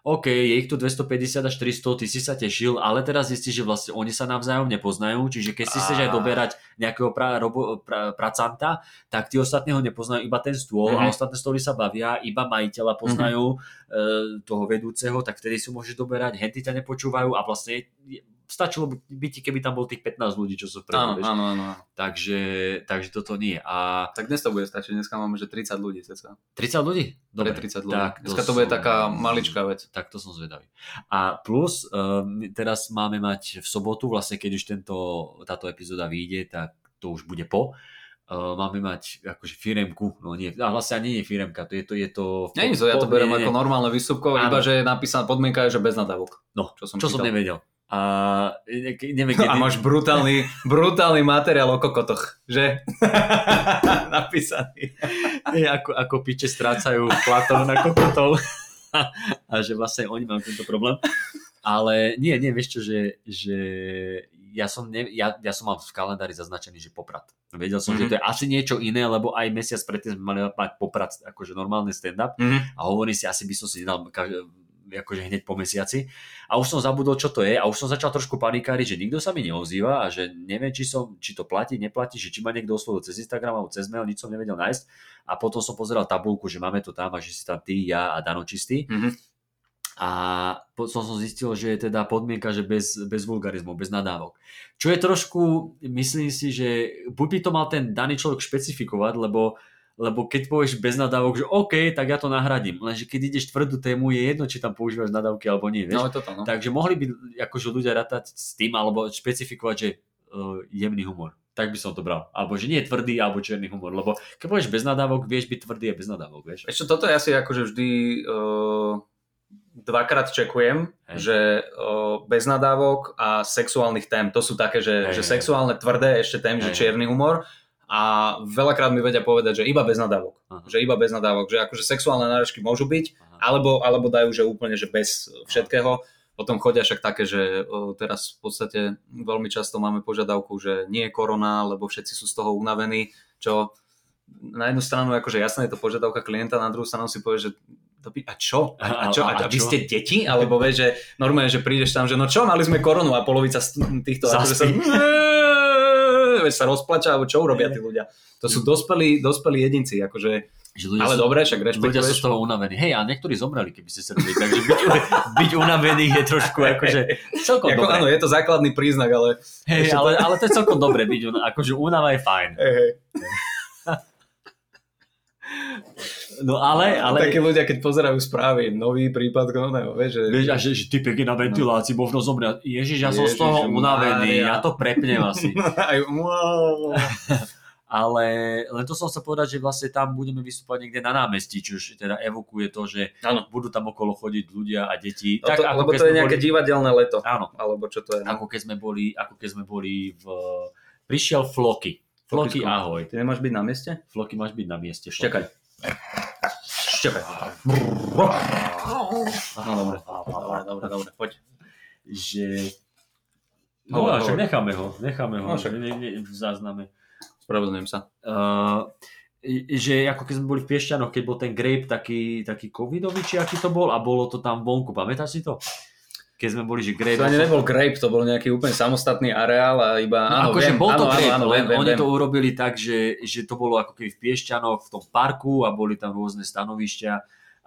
OK, je ich tu 250 až 300, ty si sa tešil, ale teraz zistíš, že vlastne oni sa navzájom nepoznajú, čiže keď si chceš aj doberať nejakého pra, robo, pra, pracanta, tak tí ostatní ho nepoznajú, iba ten stôl
Mhm.
a ostatné stoly sa bavia, iba majiteľa poznajú e, toho vedúceho, tak vtedy si môžeš doberať, henty ťa nepočúvajú a vlastne stačilo by, ti, keby tam bol tých 15 ľudí, čo sú
Áno,
vpredu, vieš.
áno, áno.
Takže, takže toto nie. A
Tak dnes to bude stačiť, dneska máme, že 30 ľudí ceca.
30 ľudí?
Pre
Dobre,
30 ľudí.
tak
dneska to bude
som-
taká maličká vec.
tak to som zvedavý. A plus, uh, teraz máme mať v sobotu, vlastne keď už tento, táto epizóda vyjde, tak to už bude po, uh, máme mať akože firemku, no nie, a vlastne ani nie je firemka, to je to, je to...
Nie, to, ja to beriem ako normálne výstupko,
Áno.
iba že je napísaná podmienka, je, že bez nadávok.
No,
čo som
som, čo som
čítal.
nevedel. A ne, neviem, kedy...
A máš brutálny, brutálny materiál o kokotoch, že? Napísaný.
Nie, ako, ako piče strácajú platov na kokotov. a že vlastne oni majú tento problém. Ale nie, nie, vieš čo, že, že ja, som ne, ja, ja som mal v kalendári zaznačený, že poprat. Vedel som, mm-hmm. že to je asi niečo iné, lebo aj mesiac predtým sme mali mať poprat, akože normálny stand-up
Mhm.
a hovorím si, asi by som si nedal akože hneď po mesiaci. A už som zabudol, čo to je a už som začal trošku panikáriť, že nikto sa mi neozýva a že neviem, či, som, či to platí, neplatí, že či ma niekto oslovil cez Instagram alebo cez mail, nič som nevedel nájsť. A potom som pozeral tabulku, že máme to tam a že si tam ty, ja a Dano čistý.
Mhm.
A potom som zistil, že je teda podmienka, že bez, bez vulgarizmov, bez nadávok. Čo je trošku, myslím si, že buď by to mal ten daný človek špecifikovať, lebo lebo keď povieš bez nadávok, že OK, tak ja to nahradím. Lenže keď ideš tvrdú tému, je jedno, či tam používaš nadávky alebo nie. Vieš?
No, toto, no.
Takže mohli by akože ľudia rátať s tým, alebo špecifikovať, že uh, jemný humor. Tak by som to bral. Alebo že nie je tvrdý, alebo čierny humor. Lebo keď povieš bez nadávok, vieš byť tvrdý a bez nadávok, vieš.
Ešte toto ja si akože vždy uh, dvakrát čekujem,
Hej.
že uh, bez nadávok a sexuálnych tém, to sú také, že,
Hej,
že sexuálne tvrdé ešte tém, že
Hej.
čierny humor a veľakrát mi vedia povedať, že iba bez nadávok.
Aha.
Že iba bez nadávok, že akože sexuálne náražky môžu byť,
Aha.
alebo, alebo dajú, že úplne, že bez všetkého. Potom chodia však také, že o, teraz v podstate veľmi často máme požiadavku, že nie je korona, lebo všetci sú z toho unavení, čo na jednu stranu akože jasné je to požiadavka klienta, na druhú stranu si povie, že a čo? A, a čo? A, a, vy
čo?
ste deti? Alebo vieš, že normálne, že prídeš tam, že no čo, mali sme koronu a polovica týchto akože sa, Vieš, sa rozplača, alebo čo urobia tí ľudia. To sú dospelí, dospelí jedinci, akože,
Že ľudia
ale
sú,
dobre, však
ľudia sú z
rešpektuješ.
toho unavení. Hej, a niektorí zomreli, keby ste sa robili. Takže byť, byť unavený je trošku akože celkom dobré.
áno, je to základný príznak, ale
Hej,
ešte to-
ale, ale to je celkom dobre byť, una- akože únava je fajn.
hej, hej.
No ale, ale...
Takí ľudia, keď pozerajú správy, nový prípad koného, vieš, že...
Vieš, a že, že typek je na ventilácii, možno zomrel. Ježiš, ja som z
Ježiš
toho unavený,
Mária.
ja to prepnem asi.
Aj, wow.
Ale len to som sa povedať, že vlastne tam budeme vystúpať niekde na námestí, čo už teda evokuje to, že
Áno.
budú tam okolo chodiť ľudia a deti.
No to, lebo
keď
to je nejaké
boli,
divadelné leto,
Áno,
alebo čo to je. No?
ako keď sme boli, ako keď sme boli v... Prišiel Floky. Floky, ahoj.
Ty nemáš byť na mieste?
Floky máš byť na mieste.
Štekaj. Štekaj.
Aha, dobre.
Dobre, dobre, dobre, poď.
Že...
No,
No, no však necháme ho, necháme ho,
No,
no,
však.
ne, ne, v zázname.
Spravedlňujem sa.
Uh, že ako keď sme boli v Piešťanoch, keď bol ten grape taký, taký covidový, či aký to bol, a bolo to tam vonku, pamätáš si to? Keď sme boli, že grape...
To ani nebol grape, to bol nejaký úplne samostatný areál a iba...
No,
áno,
akože
viem,
bol to
áno,
grape,
áno, áno,
len
viem, viem,
oni
viem.
to urobili tak, že, že to bolo ako keby v Piešťanoch, v tom parku a boli tam rôzne stanovišťa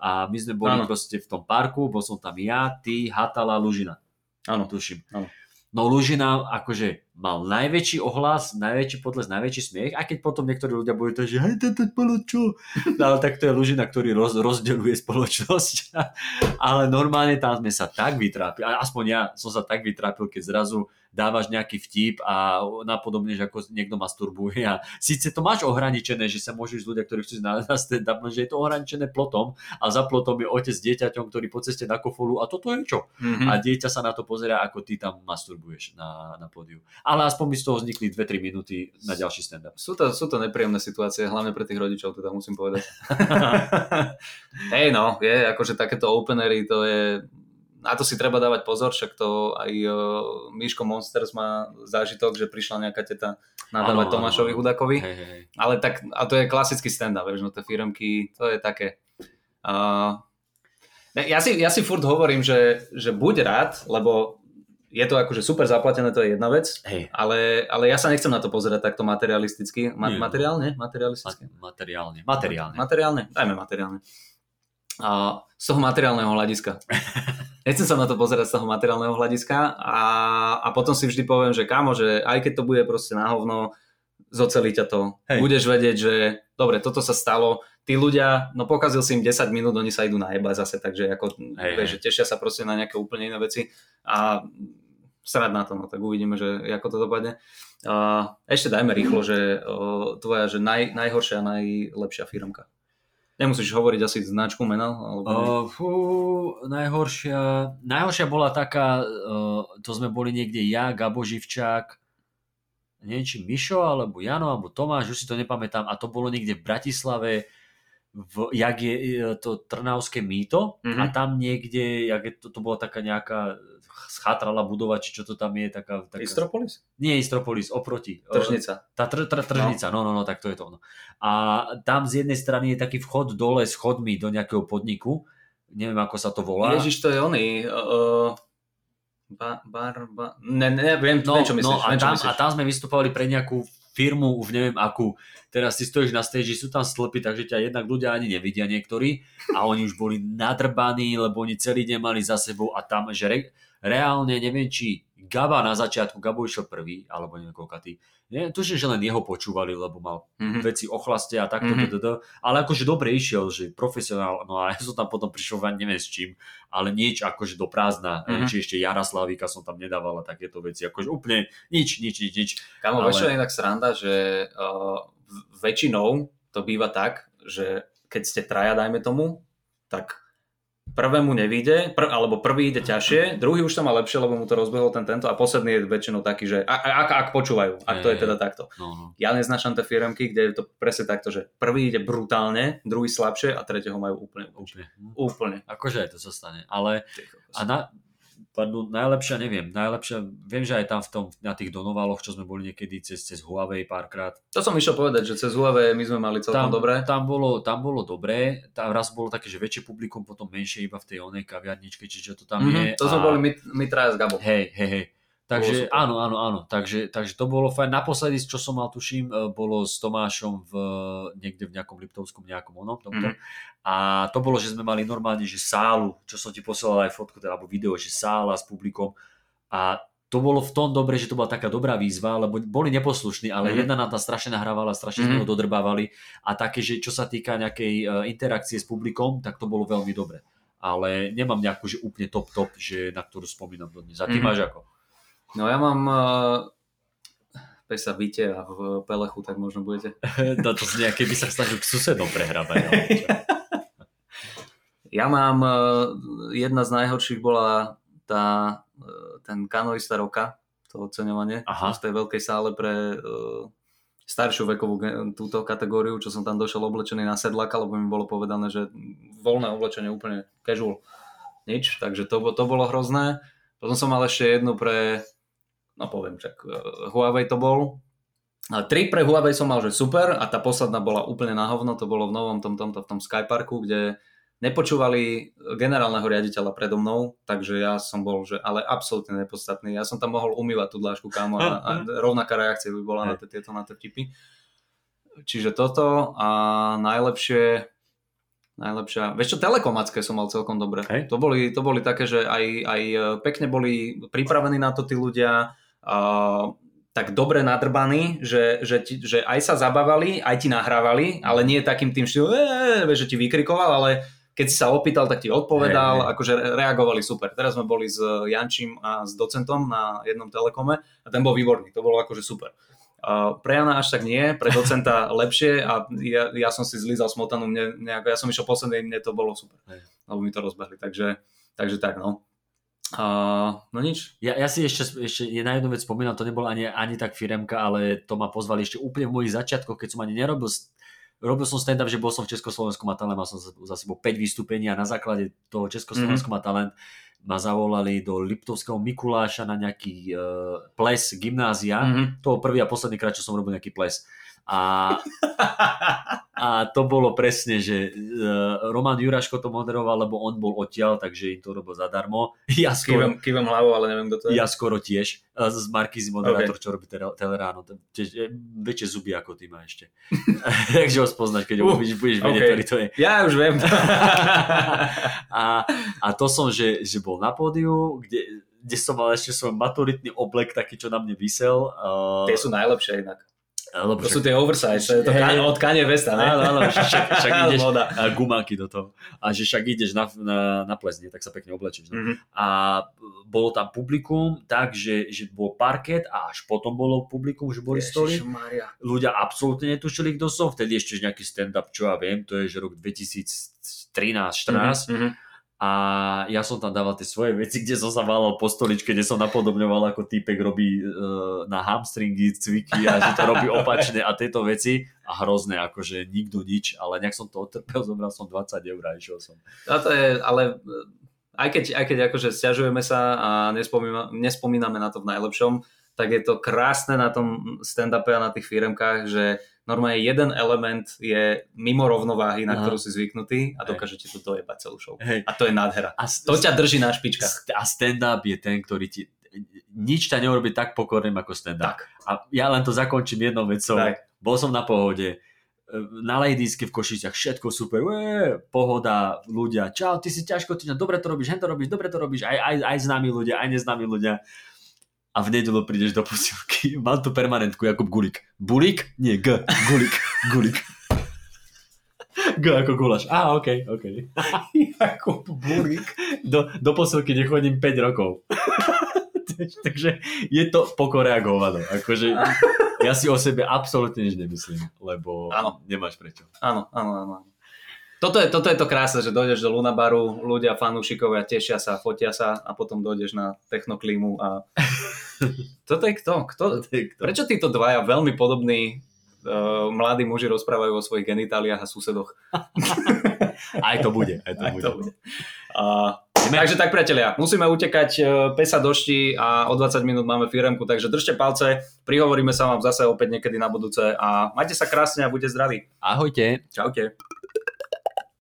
a my sme boli
Áno.
proste v tom parku, bol som tam ja, ty, Hatala, Lužina.
Áno.
tuším.
Áno.
No Lužina akože mal najväčší ohlas, najväčší potles, najväčší smiech, aj keď potom niektorí ľudia boli to, že hej, to bolo čo? No, ale tak to je Lužina, ktorý roz, rozdeľuje spoločnosť. ale normálne tam sme sa tak vytrápili, a aspoň ja som sa tak vytrápil, keď zrazu dávaš nejaký vtip a napodobne, že ako niekto masturbuje a síce to máš ohraničené, že sa môžeš ľudia, ktorí chcú na, na stand-up, že je to ohraničené plotom a za plotom je otec s dieťaťom, ktorý po ceste na kofolu a toto je čo?
Mhm.
a dieťa sa na to pozerá, ako ty tam masturbuješ na, na pódiu. Ale aspoň by z toho vznikli 2-3 minúty na ďalší stand-up.
Sú to, sú to nepríjemné situácie, hlavne pre tých rodičov, teda musím povedať. Hej no, je, akože takéto openery, to je, na to si treba dávať pozor, však to aj uh, Miško Monsters má zážitok, že prišla nejaká teta nadávať
áno,
Tomášovi
áno.
Hudakovi.
Hej, hej, hej.
Ale tak, a to je klasický stand-up, vieš, no tie firmky, to je také. Uh, ja, si, ja si furt hovorím, že, že buď rád, lebo je to akože super zaplatené, to je jedna vec,
Hej,
ale, ale ja sa nechcem na to pozerať takto materialisticky. Ma,
Nie.
materiálne? Materialisticky?
ma- materiálne. Materiálne.
Materiálne? Dajme materiálne. A z toho materiálneho hľadiska. Nechcem sa na to pozerať z toho materiálneho hľadiska a, a potom si vždy poviem, že kámo, že aj keď to bude proste na hovno, zocelí ťa to.
Hej.
Budeš vedieť, že dobre, toto sa stalo, tí ľudia, no pokazil si im 10 minút, oni sa idú najebať zase, takže ako,
Hej,
vieš, že tešia sa proste na nejaké úplne iné veci a srať na to, no tak uvidíme, že ako to dopadne. A ešte dajme rýchlo, že o, tvoja že naj, najhoršia a najlepšia firmka. Nemusíš hovoriť asi značku mena? Alebo...
Uh, fú, najhoršia, najhoršia bola taká, uh, to sme boli niekde ja, Gabo Živčák, neviem či Mišo, alebo Jano, alebo Tomáš, už si to nepamätám, a to bolo niekde v Bratislave, v, jak je e, to Trnavské mýto mm-hmm. a tam niekde, jak je to, to bola taká nejaká schatrala budova, či čo to tam je, taká... taká...
Istropolis?
Nie Istropolis, oproti.
Tržnica.
Tá tr, tr, tržnica, no. no, no, no, tak to je to ono. A tam z jednej strany je taký vchod dole s chodmi do nejakého podniku, neviem ako sa to volá.
Ježiš, to je oný... Uh... Ba, bar, ba... Ne, ne, viem,
no,
neviem, čo myslíš.
No, a,
viem,
tam,
myslíš.
a tam sme vystupovali pre nejakú firmu, už neviem akú. Teraz si stojíš na stage, sú tam stĺpy, takže ťa jednak ľudia ani nevidia niektorí a oni už boli nadrbaní, lebo oni celý deň mali za sebou a tam, že re, reálne neviem, či Gaba na začiatku, Gabo išiel prvý, alebo neviem koľka ty. Nie, tuším, že len jeho počúvali, lebo mal
Mhm.
veci o chlaste a takto,
Mhm.
mm-hmm. ale akože dobre išiel, že profesionál, no a ja som tam potom prišiel, neviem s čím, ale nič akože do prázdna,
Mhm.
mm-hmm. či ešte Jara Slavíka som tam nedával a takéto veci, akože úplne nič, nič, nič, nič.
Kamo,
Ale-
vieš, inak sranda, že uh, väčšinou to býva tak, že keď ste traja, dajme tomu, tak prvému nevíde, pr- alebo prvý ide ťažšie, druhý už to má lepšie, lebo mu to rozbehol ten tento a posledný je väčšinou taký, že ak, ak, ak počúvajú, ak to je teda takto.
No, no.
Ja neznačam tie firmky, kde je to presne takto, že prvý ide brutálne, druhý slabšie a tretieho majú úplne.
Úplne.
Úplne.
Akože aj to sa stane, ale a na, pardon, najlepšia neviem, najlepšia, viem, že aj tam v tom, na tých donovaloch, čo sme boli niekedy cez, cez Huawei párkrát,
To som išiel povedať, že cez UAV my sme mali celkom
tam,
dobré.
tam, bolo, tam bolo dobré, tam raz bolo také, že väčšie publikum, potom menšie iba v tej onej kaviarničke, či čo to tam je.
Mhm, to sme
a-
boli my, my traja s Gabom.
Hej, hej, hej. Takže áno, áno, áno. Takže, takže to bolo fajn. Naposledy, čo som mal, tuším, e, bolo s Tomášom v, niekde v nejakom Liptovskom nejakom onom. Tomto.
Mhm.
A to bolo, že sme mali normálne, že sálu, čo som ti posielal aj fotku, teda, alebo video, že sála s publikom. A to bolo v tom dobre, že to bola taká dobrá výzva, lebo boli neposlušní, ale
Mhm.
jedna na tam strašne nahrávala, strašne sme
Mhm.
ho dodrbávali a také, že čo sa týka nejakej e, interakcie s publikom, tak to bolo veľmi dobre. Ale nemám nejakú, že úplne top top, že na ktorú spomínam dodnes. A ty
Mhm.
máš ako?
No ja mám uh, pesa Vite a v Pelechu, tak možno budete.
No to z nejaké by sa snažil k susedom prehrabať. No.
Ja mám, uh, jedna z najhorších bola tá, uh, ten kanoista roka, to oceňovanie
Aha.
z tej veľkej sále pre uh, staršiu vekovú túto kategóriu, čo som tam došiel oblečený na sedlaka, lebo mi bolo povedané, že voľné oblečenie úplne casual. Nič, takže to, to bolo hrozné. Potom som mal ešte jednu pre, no poviem, čak uh, Huawei to bol. A tri pre Huawei som mal, že super a tá posledná bola úplne na hovno, to bolo v novom tom, tomto, v tom Skyparku, kde nepočúvali generálneho riaditeľa predo mnou, takže ja som bol, že ale absolútne nepodstatný. Ja som tam mohol umývať tú dlášku kámo a, a rovnaká reakcia by bola na tie- tieto na tie vtipy. Čiže toto a najlepšie Najlepšia. Vieš čo, telekomacké som mal celkom dobre.
Hej.
To, boli, to boli také, že aj, aj e, pekne boli pripravení na to tí ľudia, tak dobre nadrbaní, že, že, ti, že aj sa zabávali, aj ti nahrávali, ale nie takým tým štýlom, že ti vykrikoval, ale keď si sa opýtal, tak ti odpovedal,
Hej, hej.
akože reagovali super. Teraz sme boli s Jančím a s docentom na jednom telekome a ten bol výborný, to bolo akože super. Uh, pre Jana až tak nie, pre docenta lepšie a ja, ja som si zlízal smotanu, mne, nejako, ja som išiel posledný, mne to bolo super,
Hej.
lebo mi to rozbehli, takže, takže tak no. Uh, no nič,
Ja, ja si ešte, ešte na jednu vec spomínam, to nebolo ani, ani tak firemka, ale to ma pozvali ešte úplne v mojich začiatkoch, keď som ani nerobil robil som stand-up, že bol som v Československu má talent, mal som za, sebou 5 vystúpení a na základe toho Československu má talent ma zavolali do Liptovského Mikuláša na nejaký uh, ples gymnázia.
Mhm.
To bol prvý a posledný krát, čo som robil nejaký ples. A, a to bolo presne, že uh, Roman Juraško to moderoval, lebo on bol odtiaľ, takže im to robil zadarmo. Ja skoro,
kývem, kývem hlavou, ale neviem, kto to je.
ja skoro tiež. A Z Markízy moderátor, čo robí tele- Teleráno. Tiež, e, väčšie zuby ako ty má ešte. Takže ho spoznáš, keď ho
Uh,
uvidíš, budeš vedieť, ktorý to je.
Ja už viem.
a, a to som, že, že bol na pódiu, kde, kde som mal ešte svoj maturitný oblek, taký, čo na mne vysel. Uh,
Tie sú najlepšie inak.
Lebo
To sú tie oversize, to je to. Kanye- od Kanye Westa, ne?
Áno, áno, však, však ideš a gumáky do toho. A že však ideš na, na, na ples, nie? tak sa pekne oblečíš. No.
Mhm.
A bolo tam publikum tak, že, že bol parket a až potom bolo publikum, že boli stoly. Ľudia absolútne netušili, kto som. Vtedy ešte nejaký stand-up, čo ja viem, to je že rok 2013-14.
Mhm.
A ja som tam dával tie svoje veci, kde som sa válal po stoličke, kde som napodobňoval, ako týpek robí e, na hamstringy, cviky a že to robí opačne a tieto veci. A hrozné, akože nikto nič, ale nejak som to otrpel, zobral som 20 eur a išiel som.
A to je, ale e, aj keď, aj keď akože stiažujeme sa a nespomína, nespomíname na to v najlepšom, tak je to krásne na tom stand-upe a na tých firmkách, že normálne jeden element je mimo rovnováhy, na
Aha.
ktorú si zvyknutý a
Hej.
dokáže ti to dojebať celú show.
Hej.
A to je nádhera.
A,
To ťa drží na špičkách.
a stand-up je ten, ktorý ti nič ťa neurobi tak pokorným ako stand-up.
Tak.
A ja len to zakončím jednou vecou.
Tak.
Bol som na pohode, e, na Ladiesky v Košiciach, všetko super, ué, pohoda, ľudia, čau, ty si ťažko, ty dobre to robíš, hen to robíš, dobre to robíš, aj, aj, aj známi ľudia, aj neznámi ľudia. A v nedelu prídeš do posilky, mám tu permanentku Jakub Gulik. Bulik? Nie, G. Gulik. Gulik. G ako gulaš. Á, okej, okej.
Jakub Burik.
Do, do posilky nechodím 5 rokov. Takže je to pokore a hovado. Akože ja si o sebe absolútne nič nemyslím, lebo
Áno.
nemáš prečo.
Áno, áno, áno. Toto je, toto je to krásne, že dojdeš do Lunabaru, ľudia, fanúšikovia tešia sa, fotia sa a potom dojdeš na technoklímu a... Toto je kto? kto? Prečo títo dvaja veľmi podobní uh, mladí muži rozprávajú o svojich genitáliách a susedoch?
Aj to bude. Aj to
Aj
bude.
to bude. A, takže tak, priatelia, musíme utekať e, pesa došti a o 20 minút máme firemku, takže držte palce, prihovoríme sa vám zase opäť niekedy na budúce a majte sa krásne a buďte zdraví.
Ahojte.
Čaute.